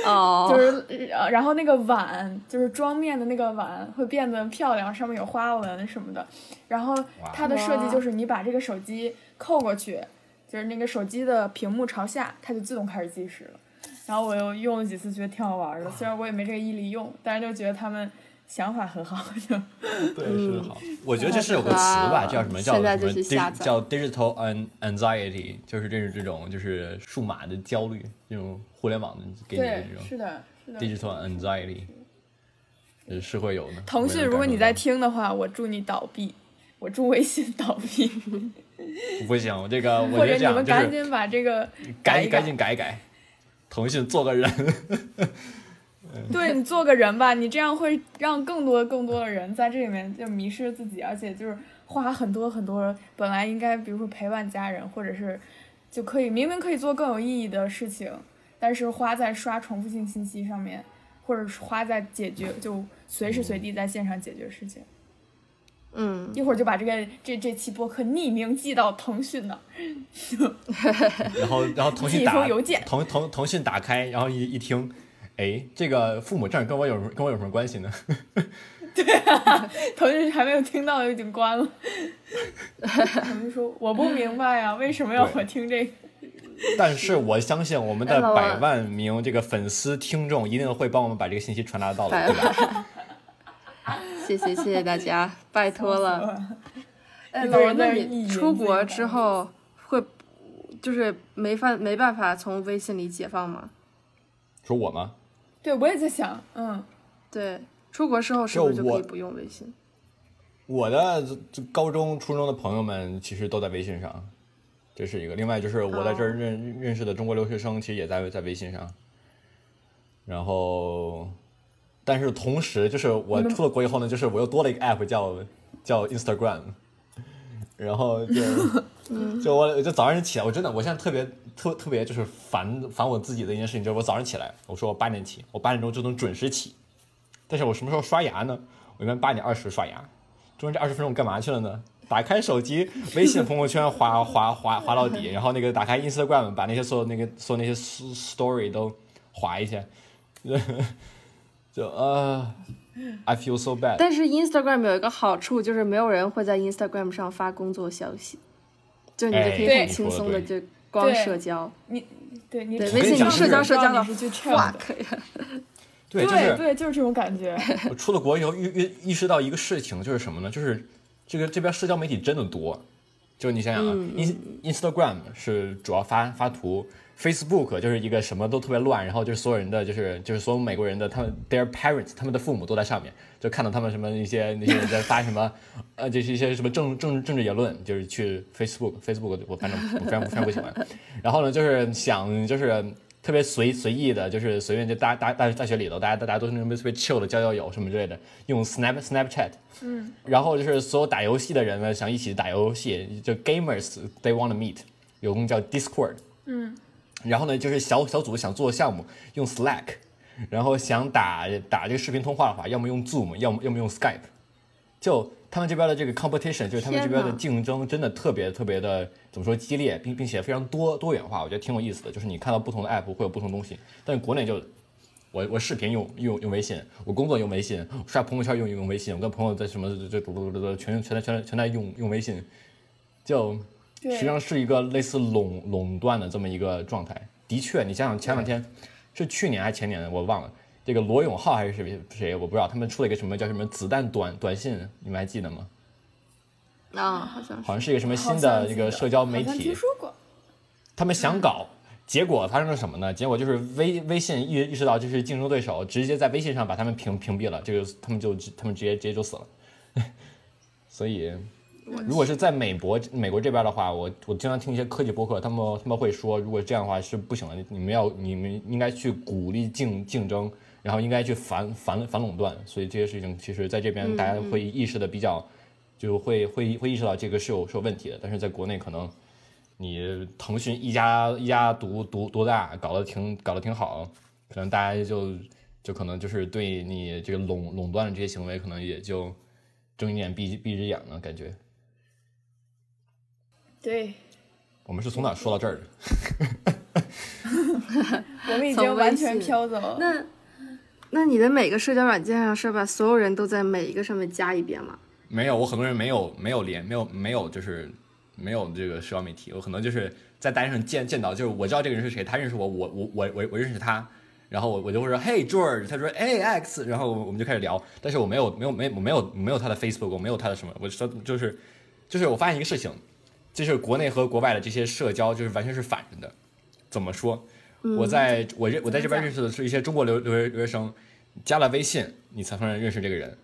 哦，[LAUGHS] 就是呃，然后那个碗就是装面的那个碗会变得漂亮，上面有花纹什么的。然后它的设计就是你把这个手机扣过去，就是那个手机的屏幕朝下，它就自动开始计时了。然后我又用了几次，觉得挺好玩的。虽然我也没这个毅力用，但是就觉得他们想法很好。就对，是好。我觉得这是有个词吧，叫什么？叫什么叫 digital an anxiety，就是这是这种就是数码的焦虑，这种互联网的给你的对这，种是的，是的。digital anxiety，呃是会有的。腾讯，如果你在听的话，我祝你倒闭，我祝微信倒闭，[LAUGHS] 不行，这个 [LAUGHS] 我或者你觉得这样就是们赶紧把这个一赶赶紧改一改，腾讯做个人。[LAUGHS] 对你做个人吧，你这样会让更多更多的人在这里面就迷失自己，而且就是花很多很多本来应该比如说陪伴家人，或者是就可以明明可以做更有意义的事情，但是花在刷重复性信息上面，或者是花在解决就随时随地在线上解决事情。嗯，一会儿就把这个这这期播客匿名寄到腾讯那儿，[LAUGHS] [LAUGHS] 然后然后腾讯打封邮件。腾腾腾讯打开，然后一一听，哎，这个父母证跟我有跟我有什么关系呢？[LAUGHS] 腾讯还没有听到就已经关了。他们说我不明白呀、为什么要我听这个？但是我相信我们的百万名这个粉丝听众一定会帮我们把这个信息传达到的，对吧？[LAUGHS] 谢谢谢谢大家，拜托了。[LAUGHS] 哎，老王，那你出国之后会就是没办没办法从微信里解放吗？说我吗？对，我也在想，嗯，对，出国之后是不是就可以不用微信？我的高中、初中的朋友们其实都在微信上，这是一个。另外就是我在这儿哦认、认识的中国留学生，其实也在在微信上。然后，但是同时就是我出了国以后呢，就是我又多了一个 app 叫叫 Instagram，然后就就我就早上起来，我真的我现在特别特特别就是烦烦我自己的一件事情，就是我早上起来，我说我八点起，我八点钟就能准时起，但是我什么时候刷牙呢？我一般八点二十刷牙，中间这二十分钟我干嘛去了呢？打开手机，微信朋友圈滑滑滑滑到底，然后那个打开 Instagram，把那些所有那个所有那些 story 都划一下，[LAUGHS] 就呃、i feel so bad。但是 Instagram 有一个好处，就是没有人会在 Instagram 上发工作消息，就你就可以哎很轻松的就光社交。你对你对，你微信你社交社交的你是去 chill 的 fuck 呀，[LAUGHS] 对，就是对，就是这种感觉。我出了国以后，意意意识到一个事情，就是什么呢？就是这个这边社交媒体真的多。就你想想啊、Instagram 是主要发发图，Facebook 就是一个什么都特别乱，然后就是所有人的就是就是所有美国人的他们 their parents 他们的父母都在上面，就看到他们什么一些那些人在发什么 [LAUGHS] 呃就是一些什么政政政治言论，就是去 Facebook Facebook 我反正我非常非常不喜欢。然后呢，就是想就是特别随随意的，就是随便就大大大大学里头，大家大家都是那种特别 chill 的交交友什么之类的，用 Snap Snapchat，嗯，然后就是所有打游戏的人呢，想一起打游戏，就 gamers they want to meet，有个叫 Discord，嗯，然后呢就是小小组想做项目用 Slack，然后想打打这个视频通话的话，要么用 Zoom，要么要么用 Skype，就他们这边的这个 competition，就是他们这边的竞争，真的特别特别的怎么说激烈，并并且非常多多元化，我觉得挺有意思的。就是你看到不同的 app 会有不同东西，但是国内就我我视频用用用微信，我工作用微信，我刷朋友圈用用微信，我跟朋友在什么这这这这全全全全在用用微信，就对实际上是一个类似垄垄断的这么一个状态。的确，你想想前两天是去年还是前年，我忘了。这个罗永浩还是谁谁，我不知道，他们出了一个什么叫什么子弹短短信，你们还记得吗？啊，好像是好像是一个什么新的记得一个社交媒体听，说过。他们想搞，结果发生了什么呢？结果就是微微信意意识到这是竞争对手，直接在微信上把他们屏屏蔽了，这个他们就他们直接直接就死了。[LAUGHS] 所以，如果是在美国美国这边的话，我我经常听一些科技博客，他们他们会说，如果这样的话是不行的，你们要你们应该去鼓励竞竞争，然后应该去反反反垄断。所以这些事情，其实在这边大家会意识的比较，就会会会意识到这个是有是有问题的，但是在国内可能。你腾讯一家一家独独独大，搞得挺搞得挺好，可能大家就就可能就是对你这个垄垄断的这些行为，可能也就睁一眼闭闭一只眼了，感觉。对，我们是从哪儿说到这儿的？[LAUGHS] 我们已经完全飘走了。那那你的每个社交软件上是把所有人都在每一个上面加一遍吗？没有，我很多人没有没有连，没有没有就是没有这个社交媒体，我可能就是在单上见见到，就是我知道这个人是谁，他认识我，我我我我我认识他，然后我我就会说嘿 George，他说哎 X，然后我们就开始聊，但是我没有没有没有没有没有他的 Facebook，我没有他的什么，我说就是就是我发现一个事情，就是国内和国外的这些社交就是完全是反着的，怎么说？我在我认我在这边认识的是一些中国留留学留学生，加了微信你才算认识这个人。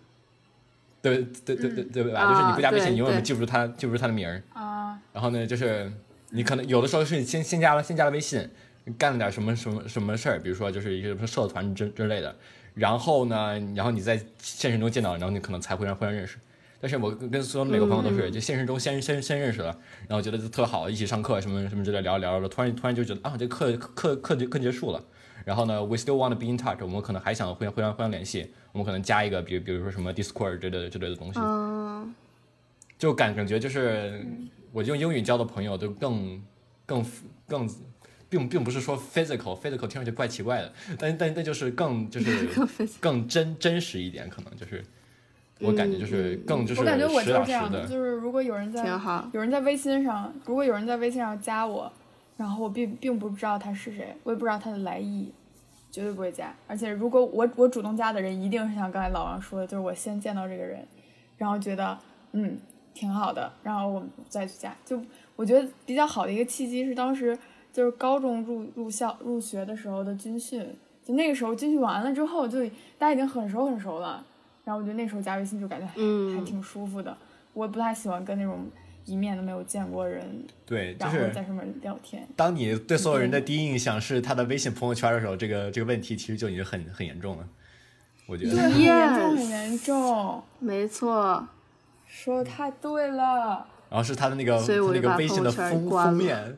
对对对对对吧？就是你不加微信，啊你永远对记不住他，记不住他的名儿。啊，然后呢，就是你可能有的时候是你先先加了先加了微信，干了点什么什么什么事儿，比如说就是一个什么社团之之类的。然后呢，然后你在现实中见到，然后你可能才会让互相认识。但是我跟跟所有每个朋友都是，就现实中先先先认识了，然后觉得就特好，一起上课什么什么之类聊着聊着，突然突然就觉得啊，这课课课就课结束了。然后呢，we still want to be in touch，我们可能还想互相互相互相联系，我们可能加一个，比如比如说什么 Discord 之类的之类的东西。嗯，就感感觉就是我用英语交的朋友都更更更，并并不是说 physical physical 听上去怪奇怪的，但但但就是更就是 [LAUGHS] 更真真实一点，可能就是我感觉就是更就是我感觉我就是这样的，就是如果有人在挺好。有人在微信上，如果有人在微信上加我，然后我并并不知道他是谁，我也不知道他的来意，绝对不会加。而且如果我我主动加的人，一定是像刚才老王说的，就是我先见到这个人，然后觉得嗯挺好的，然后我们再去加。就我觉得比较好的一个契机是当时就是高中入入校入学的时候的军训，就那个时候军训完了之后，就大家已经很熟很熟了，然后我觉得那时候加微信就感觉还嗯挺舒服的。我也不太喜欢跟那种一面都没有见过人，对，就然后是在上面聊天。当你对所有人的第一印象是他的微信朋友圈的时候，这个这个问题其实就已经很很严重了，我觉，得。很严重很严重，没错，说的太对了。然后是他的那个所以我那个微信的封封面，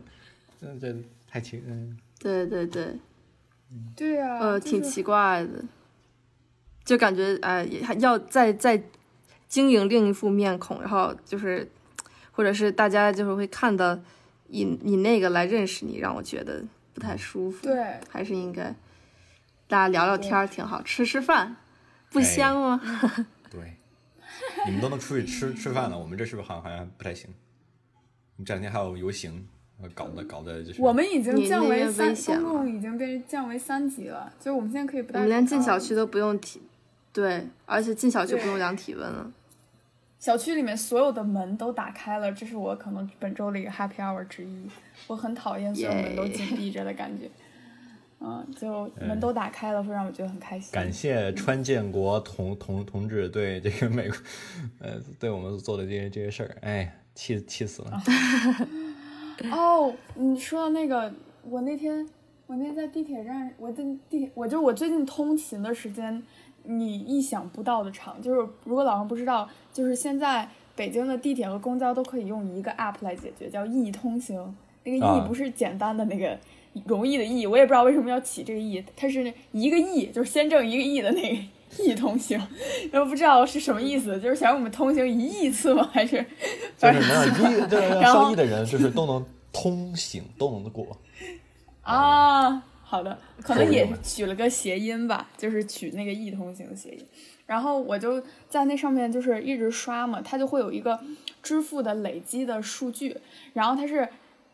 真的太奇嗯。对对对，对啊、呃，就是挺奇怪的，就感觉哎，也要再再经营另一副面孔，然后就是，或者是大家就是会看到以以那个来认识你，让我觉得不太舒服。，对，还是应该大家聊聊天儿挺好，吃吃饭，不哎香吗？[LAUGHS] 对，你们都能出去吃吃饭了，我们这是不是好像好像不太行？你这两天还有游行，呃搞的搞的就是我们已经降为三，公共已经被降为三级了，就是我们现在可以不我戴们连进小区都不用体，对，而且进小区不用量体温了。小区里面所有的门都打开了，这是我可能本周的一个 happy hour 之一。我很讨厌所有门都紧闭着的感觉。嗯，就门都打开了，会让我觉得很开心。感谢川建国同同同志对这个美国，呃，对我们做的这些这些事儿，哎，气气死了。[LAUGHS] 哦，你说到那个，我那天我那天在地铁站，我在地铁，我就我最近通勤的时间，你意想不到的长。就是如果老王不知道，就是现在北京的地铁和公交都可以用一个 app 来解决，叫易通行。那个啊易不是简单的那个容易的易，我也不知道为什么要起这个易，它是一个亿，就是先挣一个亿的那个 [LAUGHS] 易通行，然后不知道是什么意思，就是想让我们通行一亿次吗？还是 [LAUGHS] 就是能让一，就是让然后上亿的人，就是都能通行，都能过。啊，好的，[LAUGHS] 可能也取了个谐音吧，就是取那个易通行的谐音。然后我就在那上面就是一直刷嘛，它就会有一个支付的累积的数据，然后它是。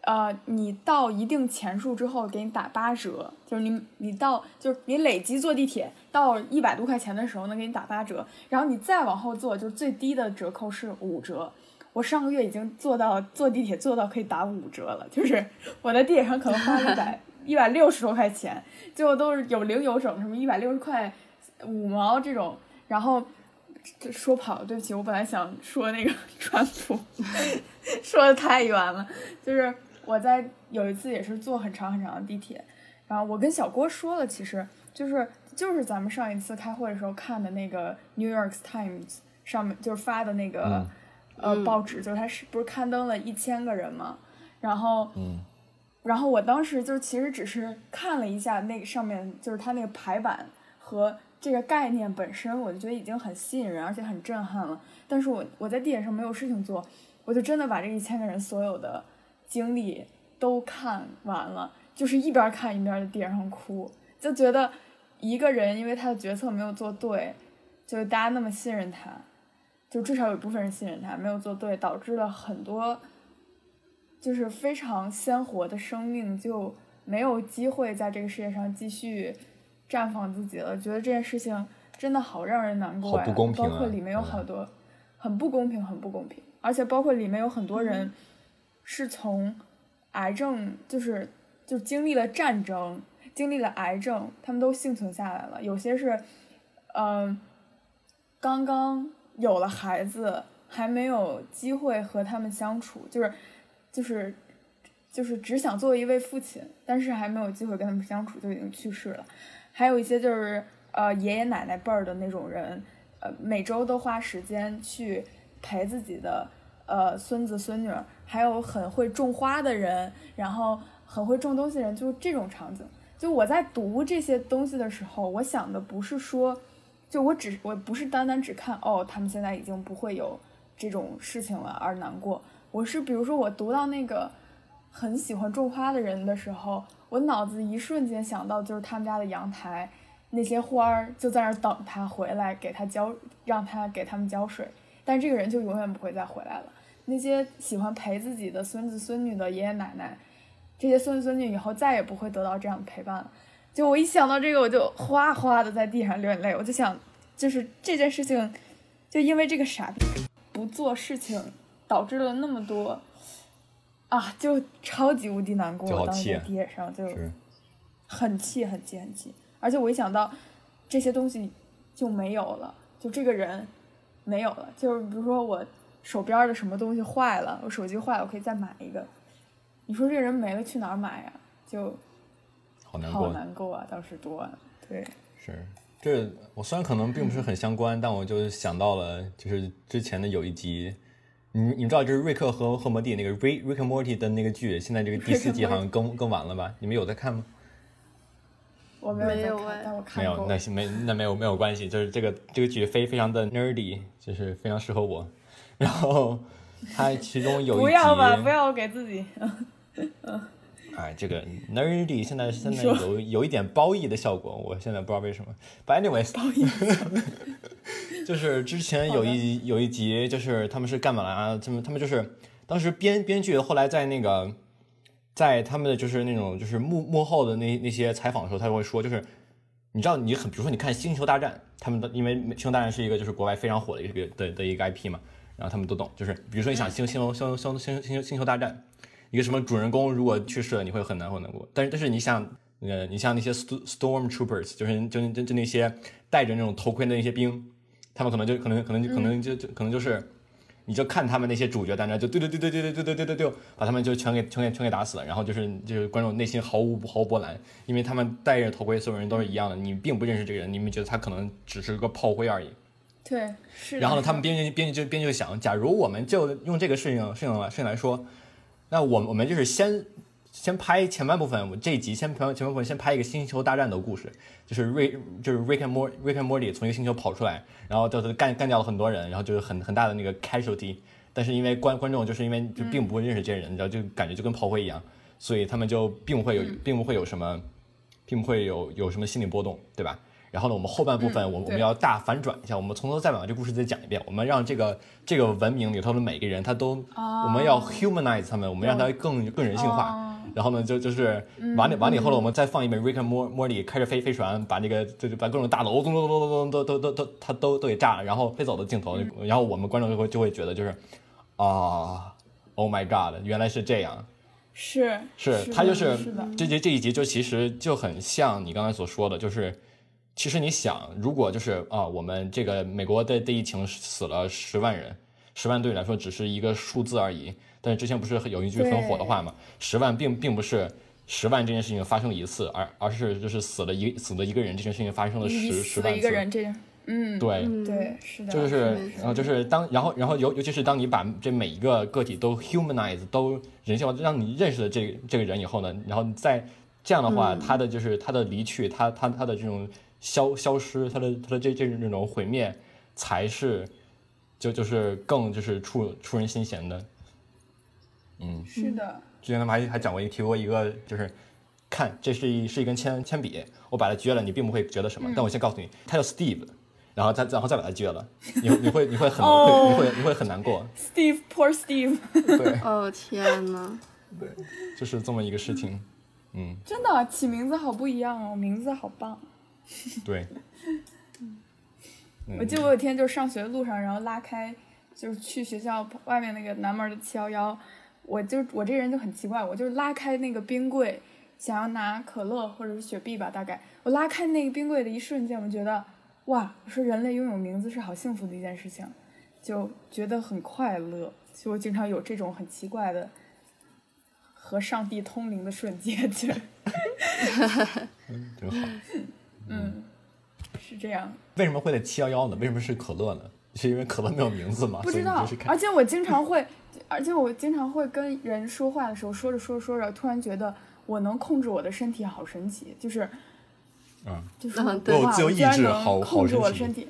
呃，你到一定钱数之后给你打八折，就是你你到就是你累积坐地铁到一百多块钱的时候能给你打八折，然后你再往后坐，就是最低的折扣是五折。我上个月已经坐到坐地铁坐到可以打五折了，就是我在地铁上可能花了一百一百六十多块钱，最后都是有零有整，什么一百六十块五毛这种，然后这说跑了，对不起，我本来想说那个 [LAUGHS] 川普，[LAUGHS] 说的太远了，就是我在有一次也是坐很长很长的地铁，然后我跟小郭说了，其实就是就是咱们上一次开会的时候看的那个 New York Times 上面就是发的那个、嗯呃嗯报纸，就是它是不是刊登了一千个人嘛，然后嗯然后我当时就其实只是看了一下那上面就是它那个排版和这个概念本身，我就觉得已经很吸引人，而且很震撼了。但是我我在地铁上没有事情做，我就真的把这一千个人所有的经历都看完了，就是一边看一边在地铁上哭，就觉得一个人因为他的决策没有做对，就是大家那么信任他，就至少有一部分人信任他，没有做对，导致了很多就是非常鲜活的生命就没有机会在这个世界上继续绽放自己了。觉得这件事情真的好让人难过呀，好不公平啊包括里面有好多很不公平，很不公平，而且包括里面有很多人是从癌症，就是就经历了战争，经历了癌症，他们都幸存下来了。有些是，嗯、刚刚有了孩子，还没有机会和他们相处，就是就是就是只想做一位父亲，但是还没有机会跟他们相处，就已经去世了。还有一些就是呃爷爷奶奶辈儿的那种人，呃每周都花时间去陪自己的呃孙子孙女，还有很会种花的人，然后很会种东西人，就是这种场景。就我在读这些东西的时候，我想的不是说，就我只我不是单单只看哦，他们现在已经不会有这种事情了而难过。我是比如说我读到那个很喜欢种花的人的时候，我脑子一瞬间想到就是他们家的阳台，那些花儿就在那儿等他回来给他浇，让他给他们浇水，但这个人就永远不会再回来了。那些喜欢陪自己的孙子孙女的爷爷奶奶，这些孙子孙女以后再也不会得到这样的陪伴了。就我一想到这个，我就哗哗的在地上流眼泪。我就想，就是这件事情，就因为这个傻逼不做事情，导致了那么多啊，就超级无敌难过。当时气在地铁上就很气，很气，很气。而且我一想到这些东西就没有了，就这个人没有了，就是比如说我手边的什么东西坏了，我手机坏了，我可以再买一个。你说这个人没了去哪儿买呀？就好好难过。好难过啊，当时多啊，对，是，这我虽然可能并不是很相关，但我就想到了，就是之前的有一集，你你们知道，就是瑞克和和摩蒂那个《Rick Rick and Morty》的那个剧，现在这个第四季 [LAUGHS] 好像更更完了吧？你们有在看吗？我没有在看，没有哎但我看没有，那行没那没有没有关系，就是这个这个剧非非常的 nerdy，就是非常适合我。然后它其中有一集，不要吧，不要我给自己。[LAUGHS] 哎，这个 nerdy 现在现在有有一点褒义的效果，我现在不知道为什么。But anyways，褒义 [LAUGHS] 就是之前有一有一集，就是他们是干嘛啊？他们他们就是当时编编剧后来在那个在他们的就是那种就是幕幕后的那那些采访的时候，他就会说，就是你知道你很比如说你看《星球大战》，他们的因为《星球大战》是一个就是国外非常火的一个的的一个 IP 嘛，然后他们都懂，就是比如说你想星星球星星星星星球大战。一个什么主人公如果去世了，你会很难很难过。但是但是你想，呃，你像那些 st- storm troopers，就是就就就那些戴着那种头盔的那些兵，他们可能就可能可能就可能就就可能就是，你就看他们那些主角在那就对对对对对对对对对对对，把他们就全给全给全给打死了，然后就是就是观众内心毫无毫无波澜，因为他们戴着头盔，所有人都是一样的，你并不认识这个人，你们觉得他可能只是个炮灰而已。对，是。然后呢，他们编剧编剧就编剧就想，假如我们就用这个事情事情来事情来说，那我我们就是先先拍前半部分，我这一集先拍前半部分先拍一个星球大战的故事，就是瑞就是 Rick and Mor Rick and Morty 从一个星球跑出来，然后就是干干掉了很多人，然后就是很很大的那个 casualty，但是因为观观众就是因为就并不认识这些人，然后就感觉就跟炮灰一样，所以他们就并不会有并不会有什么，并不会有有什么心理波动，对吧？然后呢，我们后半部分，我我们要大反转一下，我们从头再把这故事再讲一遍，我们让这个这个文明里头的每个人，他都，我们要 humanize 他们，我们让他更更人性化。哦。然后呢，就就是完了完了以后呢，我们再放一遍 Rick and Mor- Morty 开着飞飞船，把那个就就把各种大楼咚咚咚咚咚都都都都他都都给炸了，然后飞走的镜头，然后我们观众就会就会觉得就是啊，Oh my God，原来是这样。是是是他就是是，这这这一集就其实就很像你刚才所说的，就是其实你想，如果就是啊，我们这个美国的的疫情死了十万人，十万对你来说只是一个数字而已。但是之前不是有一句很火的话嘛，十万并并不是十万这件事情发生一次，而而是就是死了一死了一个人这件事情发生了十十万次。死一个人，这样，嗯，对，嗯，对，是的，就是然后就是当然后然后尤尤其是当你把这每一个个体都 humanize 都人性化，让你认识了这这个人以后呢，然后再这样的话，嗯他的就是他的离去，他他他的这种消消失，他的他的这这这种毁灭，才是就就是更就是触触人心弦的。嗯，是的，之前他们还还讲过一提过一个就是。看，这是一是一根铅铅笔，我把它撅了，你并不会觉得什么。但我先告诉你，它叫 Steve，然后再然后再把它撅了，你你会你会很、哦会你会你会很难过。[LAUGHS] Steve，poor Steve，[LAUGHS] 对，哦天呐，[LAUGHS] 就是这么一个事情。嗯，真的起名字好不一样哦，名字好棒。[LAUGHS] 对。我记得我有一天就是上学的路上，然后拉开就是去学校外面那个南门的七幺幺，我就我这人就很奇怪，我就是拉开那个冰柜，想要拿可乐或者是雪碧吧，大概我拉开那个冰柜的一瞬间，我觉得哇，我说人类拥有名字是好幸福的一件事情，就觉得很快乐，所以我经常有这种很奇怪的和上帝通灵的瞬间，就真好。嗯，是这样。为什么会在七幺幺呢？为什么是可乐呢？是因为可乐没有名字吗？不知道而且我经常会，而且我经常会跟人说话的时候，说着说着说着，突然觉得我能控制我的身体，好神奇，就是，嗯，就是哇我有自由意我居然好好控制我的神奇身体。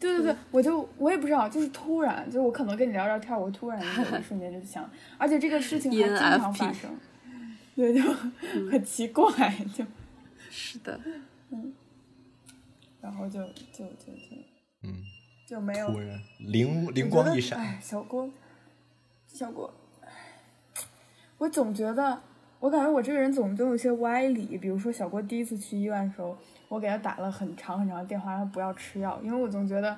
对对对，我就我也不知道，就是突然，就是我可能跟你聊聊天，我突然有一瞬间就想，[LAUGHS] 而且这个事情还经常发生，对，就 [LAUGHS] 很奇怪，就，是的，嗯，然后就就就就，嗯，就没有突然灵灵光一闪，哎，小郭，小郭，我总觉得，我感觉我这个人总总有些歪理，比如说小郭第一次去医院的时候。我给他打了很长很长的电话，让他不要吃药，因为我总觉得，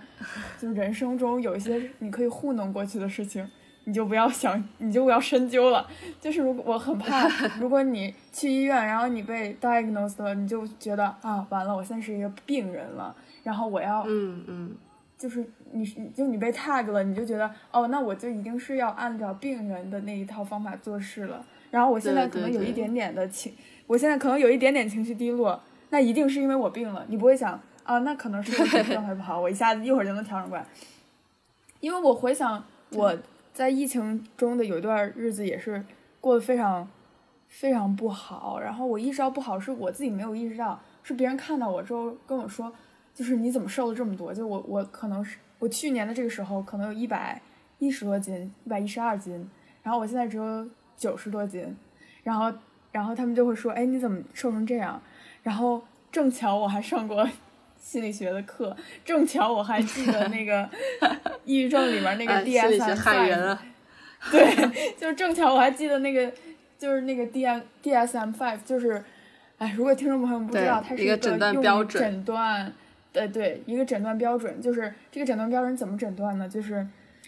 就人生中有一些你可以糊弄过去的事情，你就不要想，[LAUGHS] 你就不要深究了。就是如果我很怕，[LAUGHS] 如果你去医院，然后你被 diagnosed 了，你就觉得啊，完了，我现在是一个病人了，然后我要，嗯嗯，就是你，就你被 tag 了，你就觉得哦，那我就一定是要按照病人的那一套方法做事了。然后我现在可能有一点点的情，我现在可能有一点点情绪低落。那一定是因为我病了，你不会想啊？那可能是我状态不好，我一下子一会儿就能调整过来。因为我回想我在疫情中的有一段日子也是过得非常非常不好，然后我意识到不好是我自己没有意识到，是别人看到我之后跟我说，就是你怎么瘦了这么多？就我我可能是我去年的这个时候可能有一百一十多斤，一百一十二斤，然后我现在只有九十多斤，然后然后他们就会说，哎，你怎么瘦成这样？然后正巧我还上过心理学的课，正巧我还记得那个 [LAUGHS] 抑郁症里面那个 DSM five，对，[LAUGHS] 就是正巧我还记得那个就是那个 D M D S M five，就是，哎，如果听众朋友们不知道，它是一个诊断标准，诊断，对对，一个诊断标准，就是这个诊断标准怎么诊断呢？就是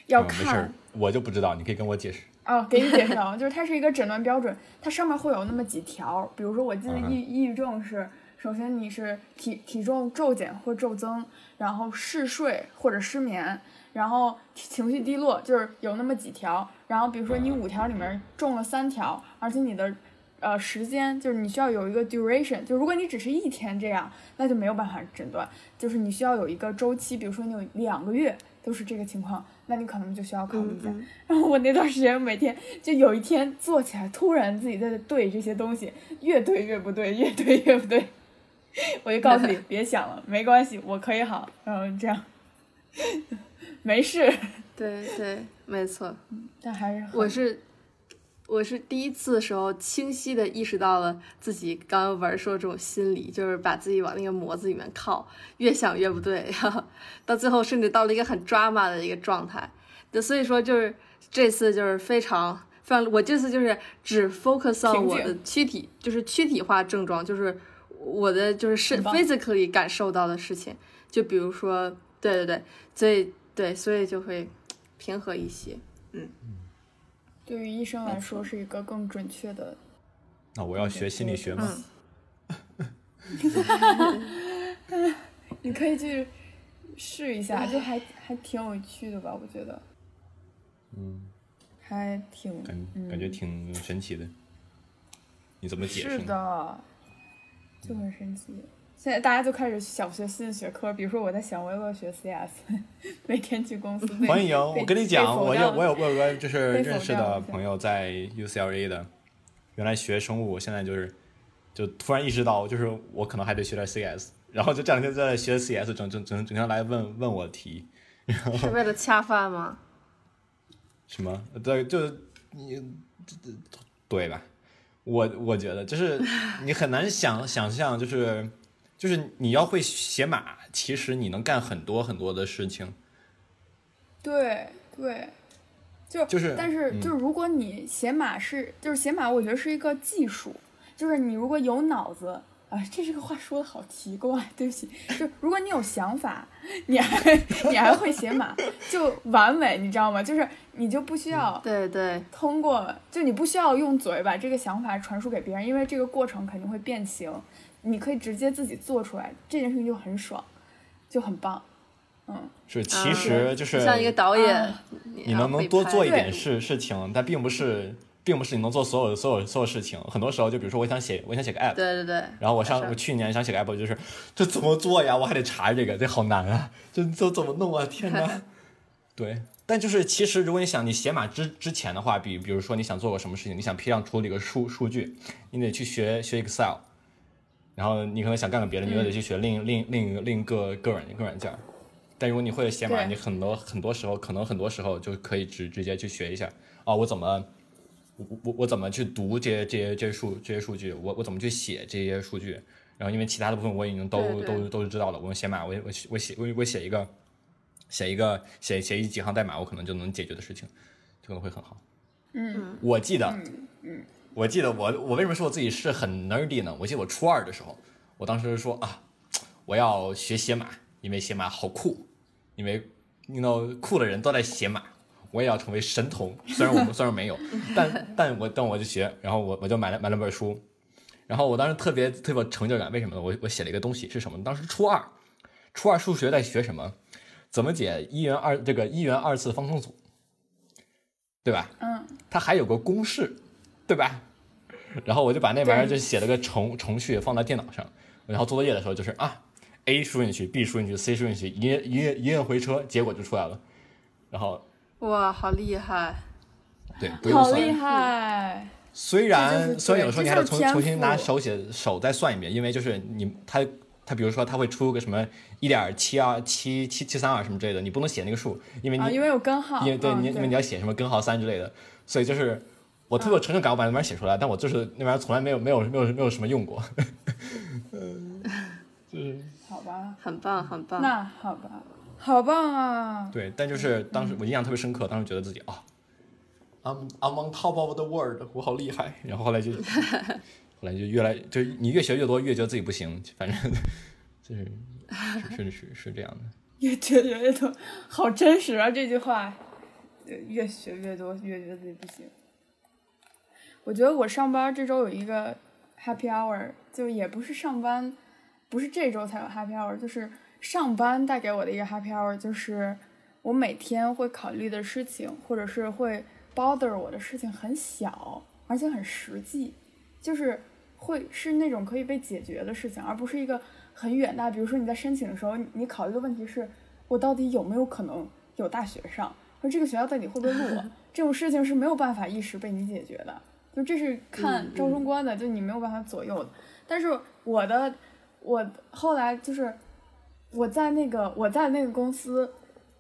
要看，我就不知道，你可以跟我解释。哦，给你解释啊，[LAUGHS] 就是它是一个诊断标准，它上面会有那么几条，比如说我记得抑抑郁症是，首先你是体体重骤减或骤增，然后嗜睡或者失眠，然后情绪低落，就是有那么几条，然后比如说你五条里面中了三条，而且你的呃时间就是你需要有一个 duration，就如果你只是一天这样，那就没有办法诊断，就是你需要有一个周期，比如说你有两个月都是这个情况。那你可能就需要考虑一下。[LAUGHS] 然后我那段时间每天就有一天坐起来，突然自己在对这些东西，越对越不对，越对越不对。[LAUGHS] 我就告诉你，别想了，没关系，我可以好。然后这样，没事。[LAUGHS] 对对，没错。但还是我是。我是第一次的时候，清晰的意识到了自己刚刚玩说这种心理，就是把自己往那个模子里面靠，越想越不对，[LAUGHS] 到最后甚至到了一个很 drama 的一个状态。就所以说，就是这次就是非常非常，我这次就是只 focus on 我的躯体，就是躯体化症状，就是我的就是是 physically 感受到的事情。就比如说，对对对，所以对，所以就会平和一些，嗯。对于医生来说是一个更准确的。那我要学心理学吗？[LAUGHS] 你可以去试一下，就还还挺有趣的吧？我觉得。嗯。还挺。感感觉挺神奇的。你怎么解释？是的。就很神奇。现在大家就开始想学新的学科，比如说我在想，我要不要学 CS？[LAUGHS] 每天去公司。欢迎，我跟你讲，我有我有我有个就是认识的朋友在 UCLA 的，原来学生物，现在就是就突然意识到，就是我可能还得学点 CS，然后就这两天在学 CS，整整整整天来问问我题，是为了恰饭吗？什么？对，就你对吧？我我觉得就是你很难想想象，就是。就是你要会写码，其实你能干很多很多的事情。对对，就就是，但是就是，如果你写码是，就是写码，我觉得是一个技术。就是你如果有脑子，啊，这是个话说的好奇怪，对不起。就如果你有想法，你还 [LAUGHS] 你还会写码，就完美，你知道吗？就是你就不需要对对通过，就你不需要用嘴把这个想法传输给别人，因为这个过程肯定会变形。你可以直接自己做出来，这件事情就很爽，就很棒，嗯，是，其实就是像一个导演，你能不能多做一点事事情，但并不是，并不是你能做所有所有所有事情。很多时候，就比如说我想写，我想写个 app，对对对，然后我上我去年想写个 app，就是这怎么做呀？我还得查这个，这好难啊！这这怎么弄啊？天哪！[LAUGHS] 对，但就是其实如果你想你写码之之前的话，比比如说你想做个什么事情，你想批量处理个数数据，你得去学学 Excel。然后你可能想干个别的，你又得去学另另另一个另一个个软个软件，但如果你会写码，你很多很多时候可能很多时候就可以直直接去学一下啊，我怎么我我我怎么去读这些这些这些数这些数据，我我怎么去写这些数据，然后因为其他的部分我已经都对对都都是知道了，我用写码，我我我写我我写一个写一个写写一几行代码，我可能就能解决的事情，就可能会很好。嗯我记得，嗯我记得我我为什么说我自己是很 nerdy 呢？我记得我初二的时候，我当时说啊，我要学写码，因为写码好酷，因为 you know 酷的人都在写码，我也要成为神童。[LAUGHS] 虽然我 [LAUGHS] 虽然没有，但但我但我就学，然后我我就买了买了本书，然后我当时特别特别有成就感，为什么呢？我我写了一个东西是什么呢？当时初二，初二数学在学什么？怎么解一元二这个一元二次方程组，对吧？嗯，它还有个公式，对吧？然后我就把那玩意儿就写了个程程序放在电脑上，然后做作业的时候就是啊，A 输进去，B 输进去，C 输进去，一摁一一摁回车，结果就出来了。然后哇，好厉害！对，不用算好厉。害！虽然就是虽然有时候你还得重重新拿手写手再算一遍，因为就是你它它比如说它会出个什么一点七二七七七三二什么之类的，你不能写那个数，因为你、啊，因为有根号，因为对嗯你因为你要写什么根号三之类的，所以就是我特别有成就感，我把那玩意儿写出来，但我就是那玩意儿从来没有没有没有没有什么用过。[LAUGHS] [LAUGHS] 就是好吧，很棒，很棒。那好吧，好棒啊！对，但就是当时我印象特别深刻，当时觉得自己啊、I'm I'm on top of the world，我好厉害。然后后来就 [LAUGHS] 后来就越来就是你越学越多，越觉得自己不行，反正就是是是是是这样的。[LAUGHS] 越学越多，好真实啊！这句话，对越学越多，越觉得自己不行。我觉得我上班这周有一个 happy hour，就也不是上班，不是这周才有 happy hour，就是上班带给我的一个 happy hour，就是我每天会考虑的事情，或者是会 bother 我的事情很小，而且很实际，就是会是那种可以被解决的事情，而不是一个很远大。比如说你在申请的时候，你你考虑的问题是我到底有没有可能有大学上，或者这个学校到底会不会录我，[LAUGHS] 这种事情是没有办法一时被你解决的。就这是看嗯招生官的，就你没有办法左右的。但是我的，我后来就是我在那个我在那个公司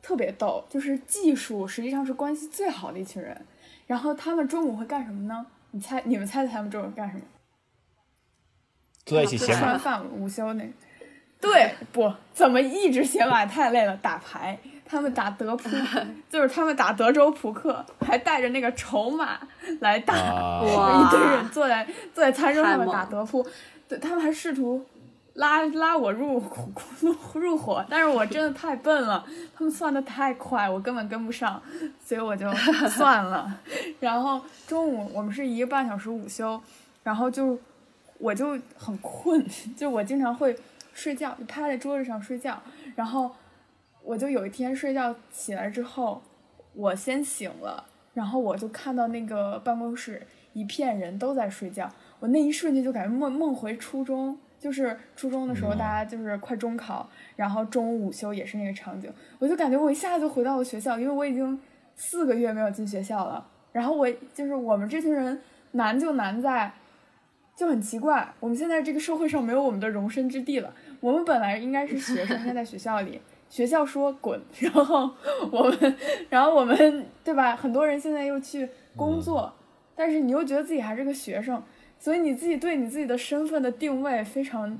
特别逗，就是技术实际上是关系最好的一群人。然后他们中午会干什么呢？你猜，你们猜猜他们中午干什么？坐在一起写吃完，饭午休那，对，不怎么一直写码太累了，打牌，他们打德扑，[LAUGHS] 就是他们打德州扑克，还带着那个筹码来打，啊 [LAUGHS] 哇一堆人坐在坐在餐桌上面打德扑，对他们还试图拉拉我入入入伙，[LAUGHS] 但是我真的太笨了，他们算的太快，我根本跟不上，所以我就算了。[LAUGHS] 然后中午我们是一个半小时午休，然后就我就很困，[LAUGHS] 就我经常会睡觉，就趴在桌子上睡觉，然后我就有一天睡觉起来之后，我先醒了，然后我就看到那个办公室一片人都在睡觉，我那一瞬间就感觉梦梦回初中，就是初中的时候嗯大家就是快中考，然后中午午休也是那个场景，我就感觉我一下就回到了学校，因为我已经四个月没有进学校了，然后我就是我们这群人难就难在。就很奇怪，我们现在这个社会上没有我们的容身之地了。我们本来应该是学生，现在在学校里，学校说滚，然后我们，然后我们，对吧？很多人现在又去工作，但是你又觉得自己还是个学生，所以你自己对你自己的身份的定位非常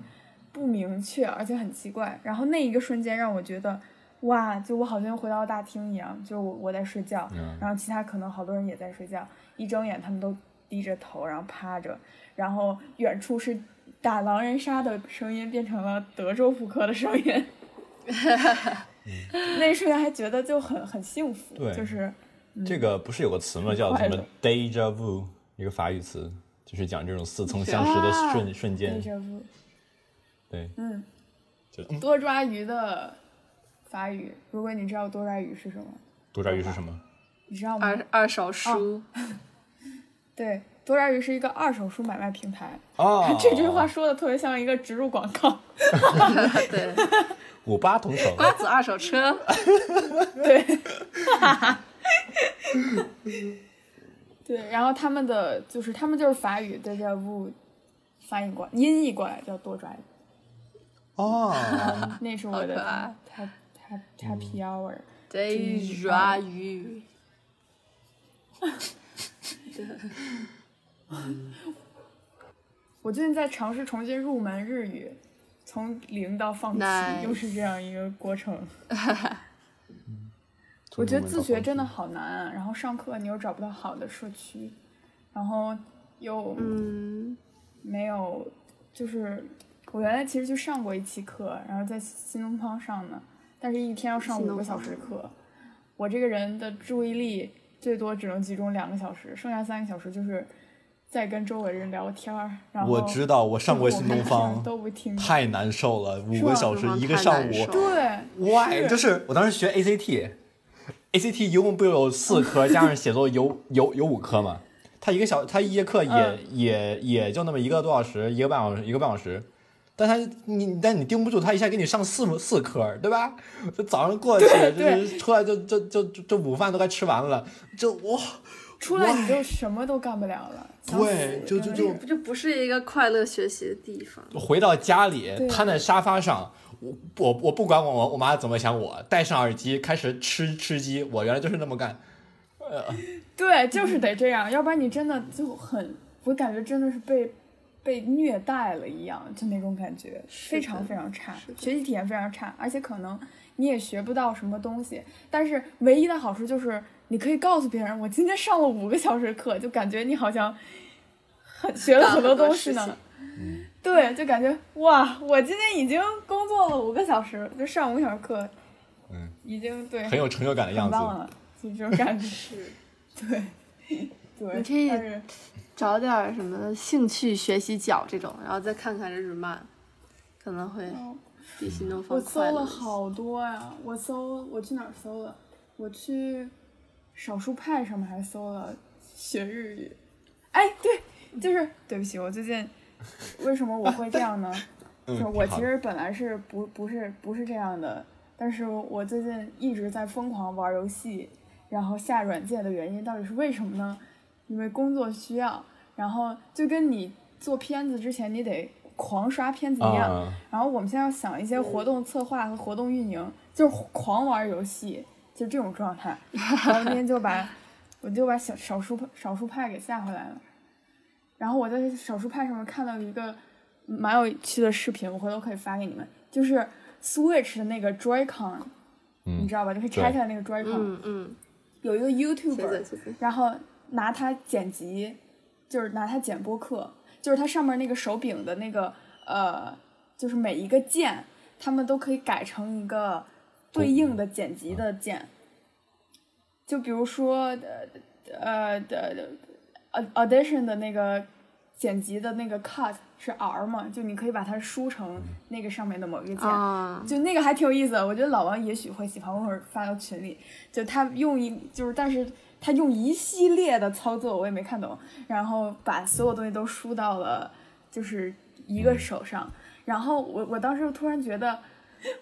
不明确，而且很奇怪。然后那一个瞬间让我觉得，哇，就我好像回到大厅一样，就我我在睡觉，嗯。然后其他可能好多人也在睡觉，一睁眼他们都低着头，然后趴着，然后远处是打狼人杀的声音变成了德州扑克的声音，[LAUGHS] 那一瞬间还觉得就很很幸福，对就是。这个不是有个词吗？叫什么 deja vu，一个法语词，就是讲这种似曾相识的啊瞬瞬间。对，嗯，就嗯多抓鱼的法语，如果你知道多抓鱼是什么，多抓鱼是什么？你知道吗？二二手书，[LAUGHS] 对，多抓鱼是一个二手书买卖平台。哦，[LAUGHS] 这句话说的特别像一个植入广告。[LAUGHS] 对，五八同城。瓜子二手车，对，对，然后他们的就是他们就是法语的叫 vu，翻译过来音译过来叫多抓鱼，哦，那是我的 happy Happy Hour。对，抓鱼。[LAUGHS] 我最近在尝试重新入门日语，从零到放弃又是这样一个过程。[LAUGHS] 我觉得自学真的好难啊，然后上课你又找不到好的社区，然后又嗯，没有，就是我原来其实就上过一期课，然后在新东方上的，但是一天要上五个小时课，我这个人的注意力最多只能集中两个小时，剩下三个小时就是在跟周围人聊天儿，然后我知道，我上过新东方，都不听，太难受了，五个小时一个上午。对，Why？就是我当时学 ACT，ACT 一共不有四科，加上写作有有有五科嘛？他一个小，他一节课也、嗯也也就那么一个多小时，一个半小时，一个半小时。但他你但你盯不住，他一下给你上四四科，对吧？就早上过去，就是出来就就就就就午饭都该吃完了，就哇，出来你就什么都干不了了，对就就就。就不是一个快乐学习的地方。回到家里瘫在沙发上，我我我不管我我我妈怎么想我，戴上耳机开始吃吃鸡，我原来就是那么干。呃 [LAUGHS] 对，就是得这样，要不然你真的就很，我感觉真的是被被虐待了一样，就那种感觉，非常非常差，学习体验非常差，而且可能你也学不到什么东西。但是唯一的好处就是你可以告诉别人，我今天上了五个小时课，就感觉你好像很学了很多东西呢。对，就感觉哇，我今天已经工作了五个小时，就上五个小时课，嗯，已经对很有成就感的样子。很棒了，就这种感觉。是，对，对，你可以找点什么兴趣学习角这种，然后再看看这日漫，可能会比新东我方搜。了好多呀，我搜我去哪儿搜了？我去少数派上面还搜了学日语。哎，对，就是对不起，我最近为什么我会这样呢？[LAUGHS] 嗯，就是我其实本来是不不是不是这样的，但是我最近一直在疯狂玩游戏，然后下软件的原因到底是为什么呢？因为工作需要，然后就跟你做片子之前你得狂刷片子一样，啊，然后我们现在要想一些活动策划和活动运营，就是狂玩游戏，就这种状态。然后那天就把我就把小少数少数派给下回来了。然后我在少数派上面看到一个蛮有趣的视频，我回头可以发给你们，就是 Switch 的那个 Joy-Con，、嗯你知道吧？就可以拆下来那个 Joy-Con，、嗯嗯，有一个谢。然后拿它剪辑，就是拿它剪播客，就是它上面那个手柄的那个呃，就是每一个键，它们都可以改成一个对应的剪辑的键。就比如说呃呃的呃 audition 的那个剪辑的那个 cut 是 R 嘛，就你可以把它输成那个上面的某一个键。就那个还挺有意思的，我觉得老王也许会喜欢，我会发到群里。就他用一就是，但是他用一系列的操作，我也没看懂，然后把所有东西都输到了就是一个手上。然后我我当时突然觉得，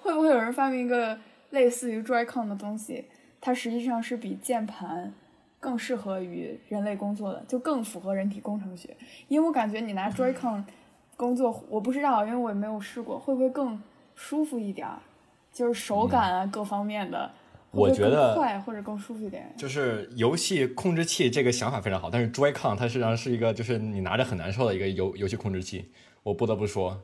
会不会有人发明一个类似于 Joy-Con 的东西？它实际上是比键盘更适合于人类工作的，就更符合人体工程学。因为我感觉你拿 Joy-Con 工作，我不知道，因为我也没有试过，会不会更舒服一点儿？就是手感啊，各方面的，我觉得快或者更舒服一点。就是游戏控制器这个想法非常好，但是 Joy-Con 它实际上是一个就是你拿着很难受的一个游游戏控制器，我不得不说，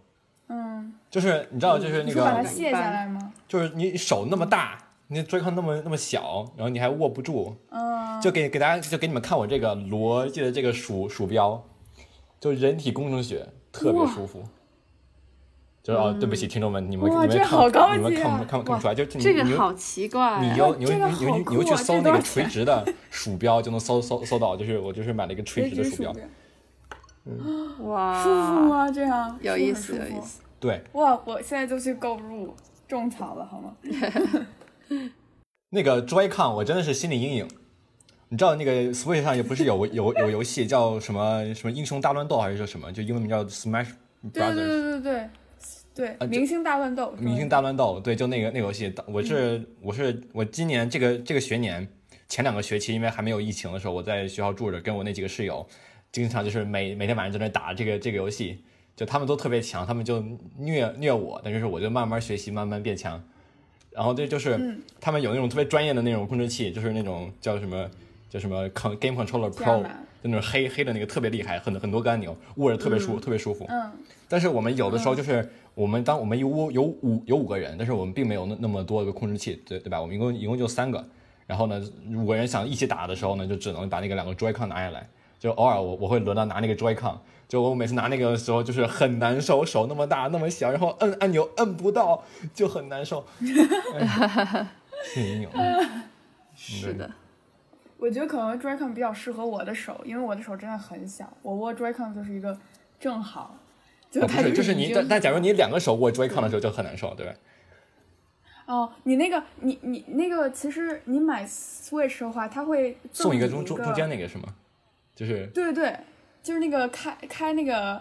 嗯，就是你知道就是那你把它个卸下来吗？就是你手那么大，你 Joy-Con 那么那么小，然后你还握不住，嗯，就给给大家就给你们看我这个逻辑的这个鼠鼠标，就人体工程学特别舒服。就是哦，对不起，听众们，你们你们看这好高你们看不看不看不出来？就是你你这个好奇怪呀。你要你你就你就酷啊这去搜那个垂直的鼠标，就能搜搜搜到。就是我就是买了一个垂直的鼠标，嗯哇，舒服吗？这样有意思，有意思。对，哇！我现在就去购入，种草了好吗？[LAUGHS] 那个 Joy-Con 我真的是心理阴影。你知道那个 Switch 上也不是有有有游戏叫什么什么英雄大乱斗还是叫什么？就英文名叫 Smash Brothers。对对对对对对，明星大乱斗，明星大乱斗，对，就那个那个游戏，我是我是我今年这个这个学年前两个学期，因为还没有疫情的时候，我在学校住着，跟我那几个室友，经常就是每每天晚上在那打这个这个游戏，就他们都特别强，他们就虐虐我，但是我就慢慢学习，慢慢变强。然后这就是嗯。他们有那种特别专业的那种控制器，就是那种叫什么叫什么 Game Controller Pro，就那种黑黑的那个特别厉害，很很多个按钮，握着特别舒、特别舒服。嗯但是我们有的时候就是我们当我们有五有五有五个人，但是我们并没有那那么多个控制器，对对吧？我们一共一共就三个。然后呢，五个人想一起打的时候呢，就只能把那个两个 Joy-Con 拿下来。就偶尔我我会轮到拿那个 Joy-Con，就我每次拿那个的时候就是很难受，手那么大那么小，然后摁按钮摁不到，就很难受。哎。是的，我觉得可能 Joy-Con 比较适合我的手，因为我的手真的很小，我握 Joy-Con 就是一个正好，就哦，不是，就是你但但假如你两个手握 Joy-Con 的时候就很难受，对吧？哦，你那个你你那个其实你买 Switch 的话，它会赠送一个中中中间那个是吗？就是对对对，就是那个开开那个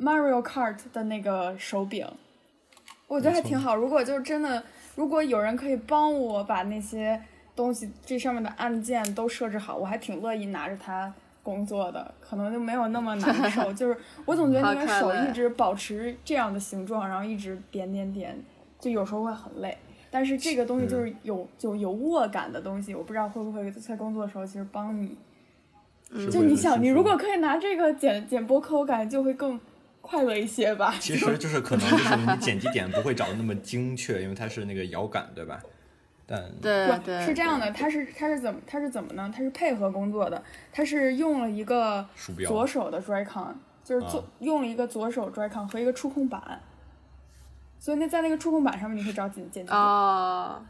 Mario Kart 的那个手柄，我觉得还挺好。如果就是真的，如果有人可以帮我把那些东西这上面的按键都设置好，我还挺乐意拿着它工作的，可能就没有那么难受。[LAUGHS] 就是我总觉得好你的手一直保持这样的形状，然后一直点点点，就有时候会很累。但是这个东西就是有就有握感的东西，我不知道会不会在工作的时候其实帮你是就你想，你如果可以拿这个剪剪播客，我感觉就会更快乐一些吧。其实就是可能就是你剪辑点不会找的那么精确，因为它是那个摇杆，对吧？但不对对，是这样的，他是他是怎么他是怎么呢？他是配合工作的，他是用了一个鼠标左手的 Joy-Con，就是做、啊用了一个左手 Joy-Con 和一个触控板，所以那在那个触控板上面你可以找剪剪辑点。哦，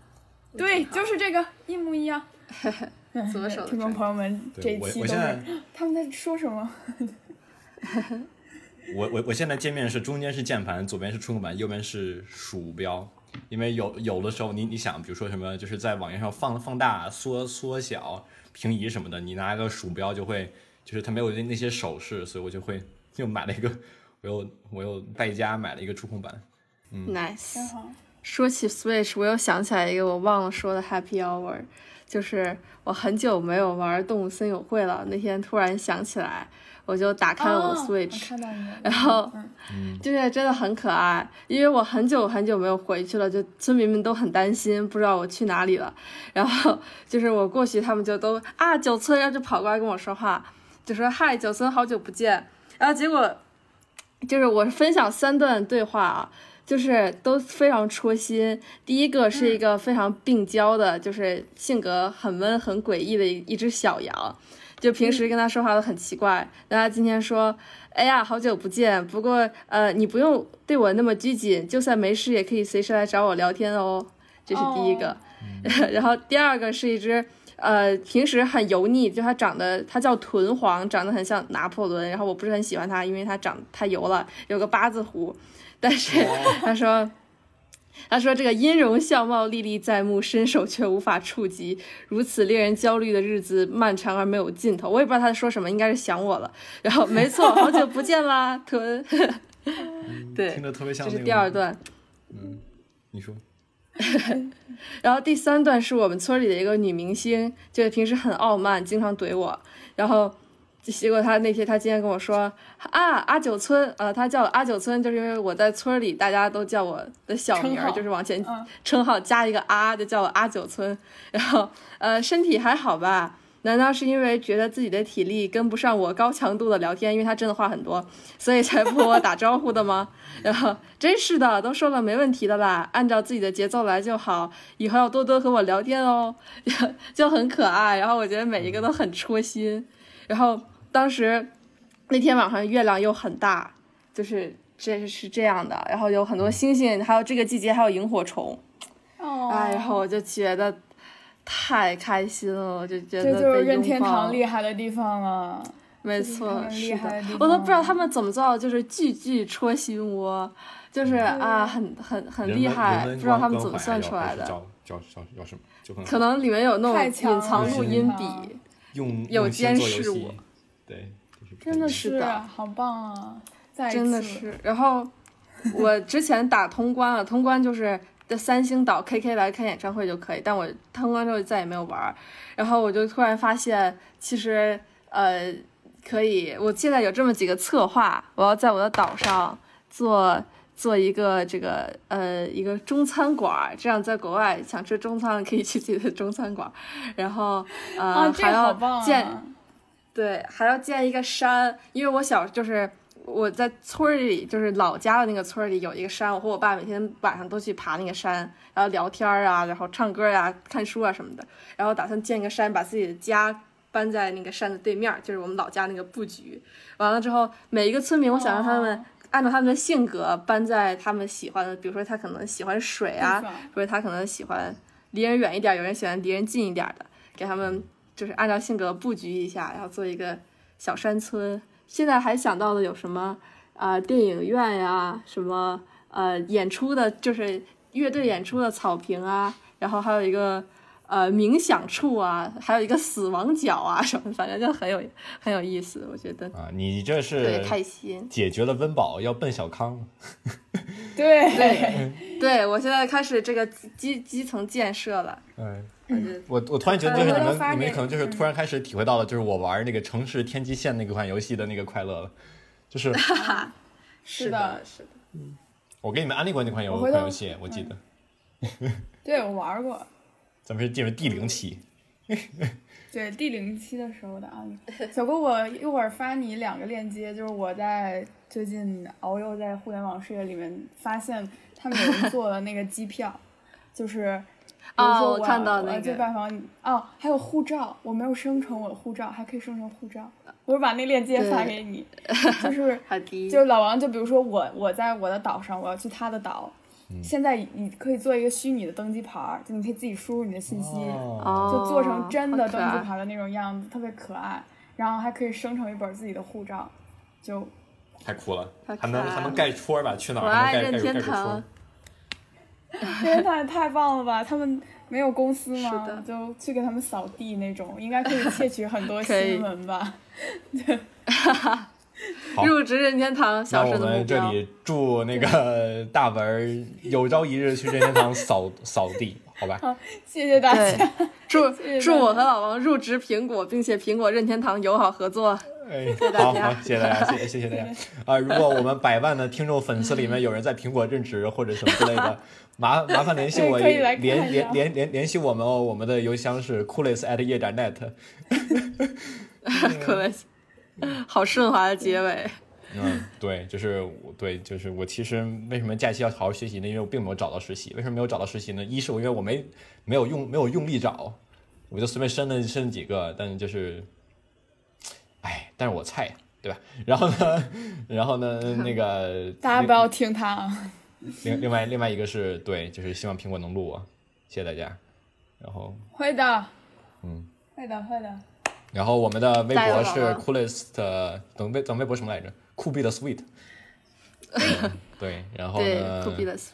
对，就是这个一模一样。[LAUGHS] 左手的听众朋友们，这一期都我我现在是他们在说什么？[LAUGHS] 我我我现在界面是中间是键盘，左边是触控板，右边是鼠标。因为有有的时候你你想，比如说什么，就是在网页上放放大、缩缩小、平移什么的，你拿个鼠标就会，就是它没有那那些手势，所以我就会又买了一个，我又我又败家买了一个触控板。nice。说起 Switch，我又想起来一个我忘了说的 Happy Hour，就是我很久没有玩动物森友会了，那天突然想起来，我就打开了我的哦 Switch。然后嗯就是真的很可爱，因为我很久很久没有回去了，就村民们都很担心，不知道我去哪里了。然后就是我过去，他们就都啊九村，然后就跑过来跟我说话，就说嗨九村，好久不见。然后结果就是我分享三段对话啊，就是都非常戳心。第一个是一个非常病娇的，就是性格很温很诡异的一一只小羊，就平时跟他说话都很奇怪。但他今天说：“哎呀，好久不见，不过呃，你不用对我那么拘谨，就算没事也可以随时来找我聊天哦。”这是第一个。[LAUGHS] 然后第二个是一只。呃，平时很油腻，就它长得，它叫豚黄，长得很像拿破仑。然后我不是很喜欢它，因为它长太油了，有个八字胡。但是他说，他说这个音容笑貌历历在目，伸手却无法触及，如此令人焦虑的日子漫长而没有尽头。我也不知道他在说什么，应该是想我了。然后没错，好久不见啦，豚。[LAUGHS] 对听，着特别像这是。第二段。嗯你说。[LAUGHS] 然后第三段是我们村里的一个女明星，就是平时很傲慢，经常怼我。然后结果他那天，他今天跟我说啊，阿九村，呃，他叫我阿九村，就是因为我在村里大家都叫我的小名就是往前嗯称号加一个阿，就叫我阿九村。然后呃，身体还好吧？难道是因为觉得自己的体力跟不上我高强度的聊天？因为他真的话很多，所以才不和我打招呼的吗？然后真是的，都说了没问题的啦，按照自己的节奏来就好。以后要多多和我聊天哦，[LAUGHS] 就很可爱。然后我觉得每一个都很戳心。然后当时那天晚上月亮又很大，就是这是这样的，然后有很多星星，还有这个季节还有萤火虫。哦，哎，然后我就觉得太开心了，我就觉得这就是任天堂厉害的地方了。没错，厉是害的，我都不知道他们怎么做到，就是句句戳心窝，就是啊，很很很厉害，不知道他们怎么算出来的，叫叫叫叫什么？就可能里面有那种隐藏录音笔，用有监视我对，真的是的好棒啊！再一次真的是。然后我之前打通关了，通关就是在三星岛 KK 来开演唱会就可以，但我通关之后再也没有玩儿。然后我就突然发现，其实呃可以，我现在有这么几个策划，我要在我的岛上做做一个这个呃一个中餐馆，这样在国外想吃中餐可以去自己的中餐馆，然后呃、还要个好棒建啊！对，还要建一个山，因为我小就是我在村儿里，就是老家的那个村儿里有一个山，我和我爸每天晚上都去爬那个山，然后聊天儿啊，然后唱歌呀、看书啊什么的，然后打算建一个山，把自己的家搬在那个山的对面儿，就是我们老家那个布局。完了之后，每一个村民，我想让他们哦按照他们的性格搬在他们喜欢的，比如说他可能喜欢水啊，或者他可能喜欢离人远一点，有人喜欢离人近一点的，给他们就是按照性格布局一下，然后做一个小山村。现在还想到的有什么啊、呃电影院呀，什么呃演出的，就是乐队演出的草坪啊，然后还有一个呃冥想处啊，还有一个死亡角啊什么，反正就很有很有意思，我觉得啊，你这是对是开心。解决了温饱，要奔小康。对对，对我现在开始这个基基层建设了，嗯，我我我突然觉得，就是你们你们可能就是嗯突然开始体会到了，就是我玩那个城市天际线那个款游戏的那个快乐了。就是 [LAUGHS] 是的，是的。嗯我给你们安利过那款游款游戏，我记得对我玩过，[LAUGHS] 咱们是进入第零期。对第零期的时候的案例。[LAUGHS] 小郭，我一会儿发你两个链接，就是我在最近遨游在互联网世界里面发现，他们有人做了那个机票，就是。比如哦我看到那个去拜访你哦，还有护照，我没有生成我的护照，还可以生成护照。我把那链接发给你，就是，[LAUGHS] 就是老王，就比如说我我在我的岛上，我要去他的岛，现在你可以做一个虚拟的登机牌儿，就你可以自己输入你的信息，就做成真的登机牌的那种样子，特别可爱。然后还可以生成一本自己的护照，就太酷了，太还能还能盖戳吧？去哪儿还爱任能盖盖盖个戳天堂儿？。[LAUGHS] 因为太太棒了吧？他们没有公司吗是？就去给他们扫地那种，应该可以窃取很多新闻吧？[LAUGHS] 对入职任天堂，那小时的目我们这。里祝那个大文儿有朝一日去任天堂扫扫地，[LAUGHS] 好吧？好谢谢大家。，祝谢祝我和老王入职苹果，并且苹果任天堂友好合作。哎，大家好好，谢谢大家，谢谢谢谢大家。啊、如果我们百万的听众粉丝里面有人在苹果任职或者什么之类的，麻麻烦联系我，可以来联联联联联系我们哦，我们的邮箱是 coolest at 业点 net。[LAUGHS] 可能好顺滑的结尾。嗯，对，就是我对，就是我其实为什么假期要好好学习呢？因为我并没有找到实习。为什么没有找到实习呢？一是我因为我没没有用没有用力找，我就随便申了申了几个，但就是，哎，但是我菜，对吧？然后呢，然后呢，那个 [LAUGHS] 大家不要听他啊！另另外另外一个是对，就是希望苹果能录我，谢谢大家。然后会的，嗯，会的，会的。然后我们的微博是 coolest，等微等微博什么来着？酷毙的 sweet。[LAUGHS] 对，然后呢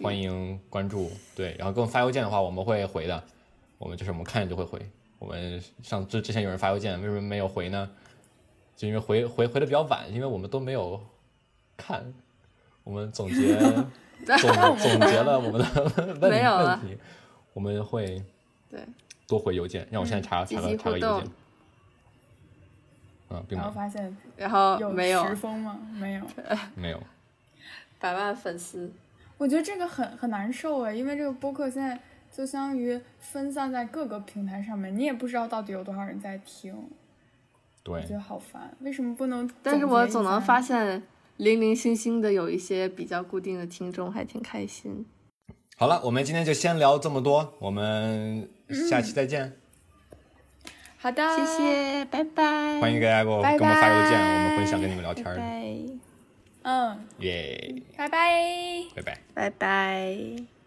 欢迎关注。对，然后给我们发邮件的话，我们会回的。我们就是我们看见就会回。我们上之之前有人发邮件，为什么没有回呢？就因为回回回的比较晚，因为我们都没有看。我们总结 [LAUGHS] [LAUGHS] 总总结了我们的 [LAUGHS] 问没有问题，我们会对，多回邮件。让我现在查查个查个邮件动。啊，并然没有后发现然后有没有十封吗？没有。[LAUGHS] 没有。百万粉丝，我觉得这个很很难受哎，因为这个播客现在就相当于分散在各个平台上面，你也不知道到底有多少人在听，对我觉，得好烦。为什么不能？但是我总能发现。现零零星星的有一些比较固定的听众，还挺开心。好了，我们今天就先聊这么多，我们下期再见。好的，谢。谢，拜拜。欢迎大家给我拜给我们发邮件，我们会想跟你们聊天拜的。拜，嗯，耶，拜拜。拜拜。拜拜。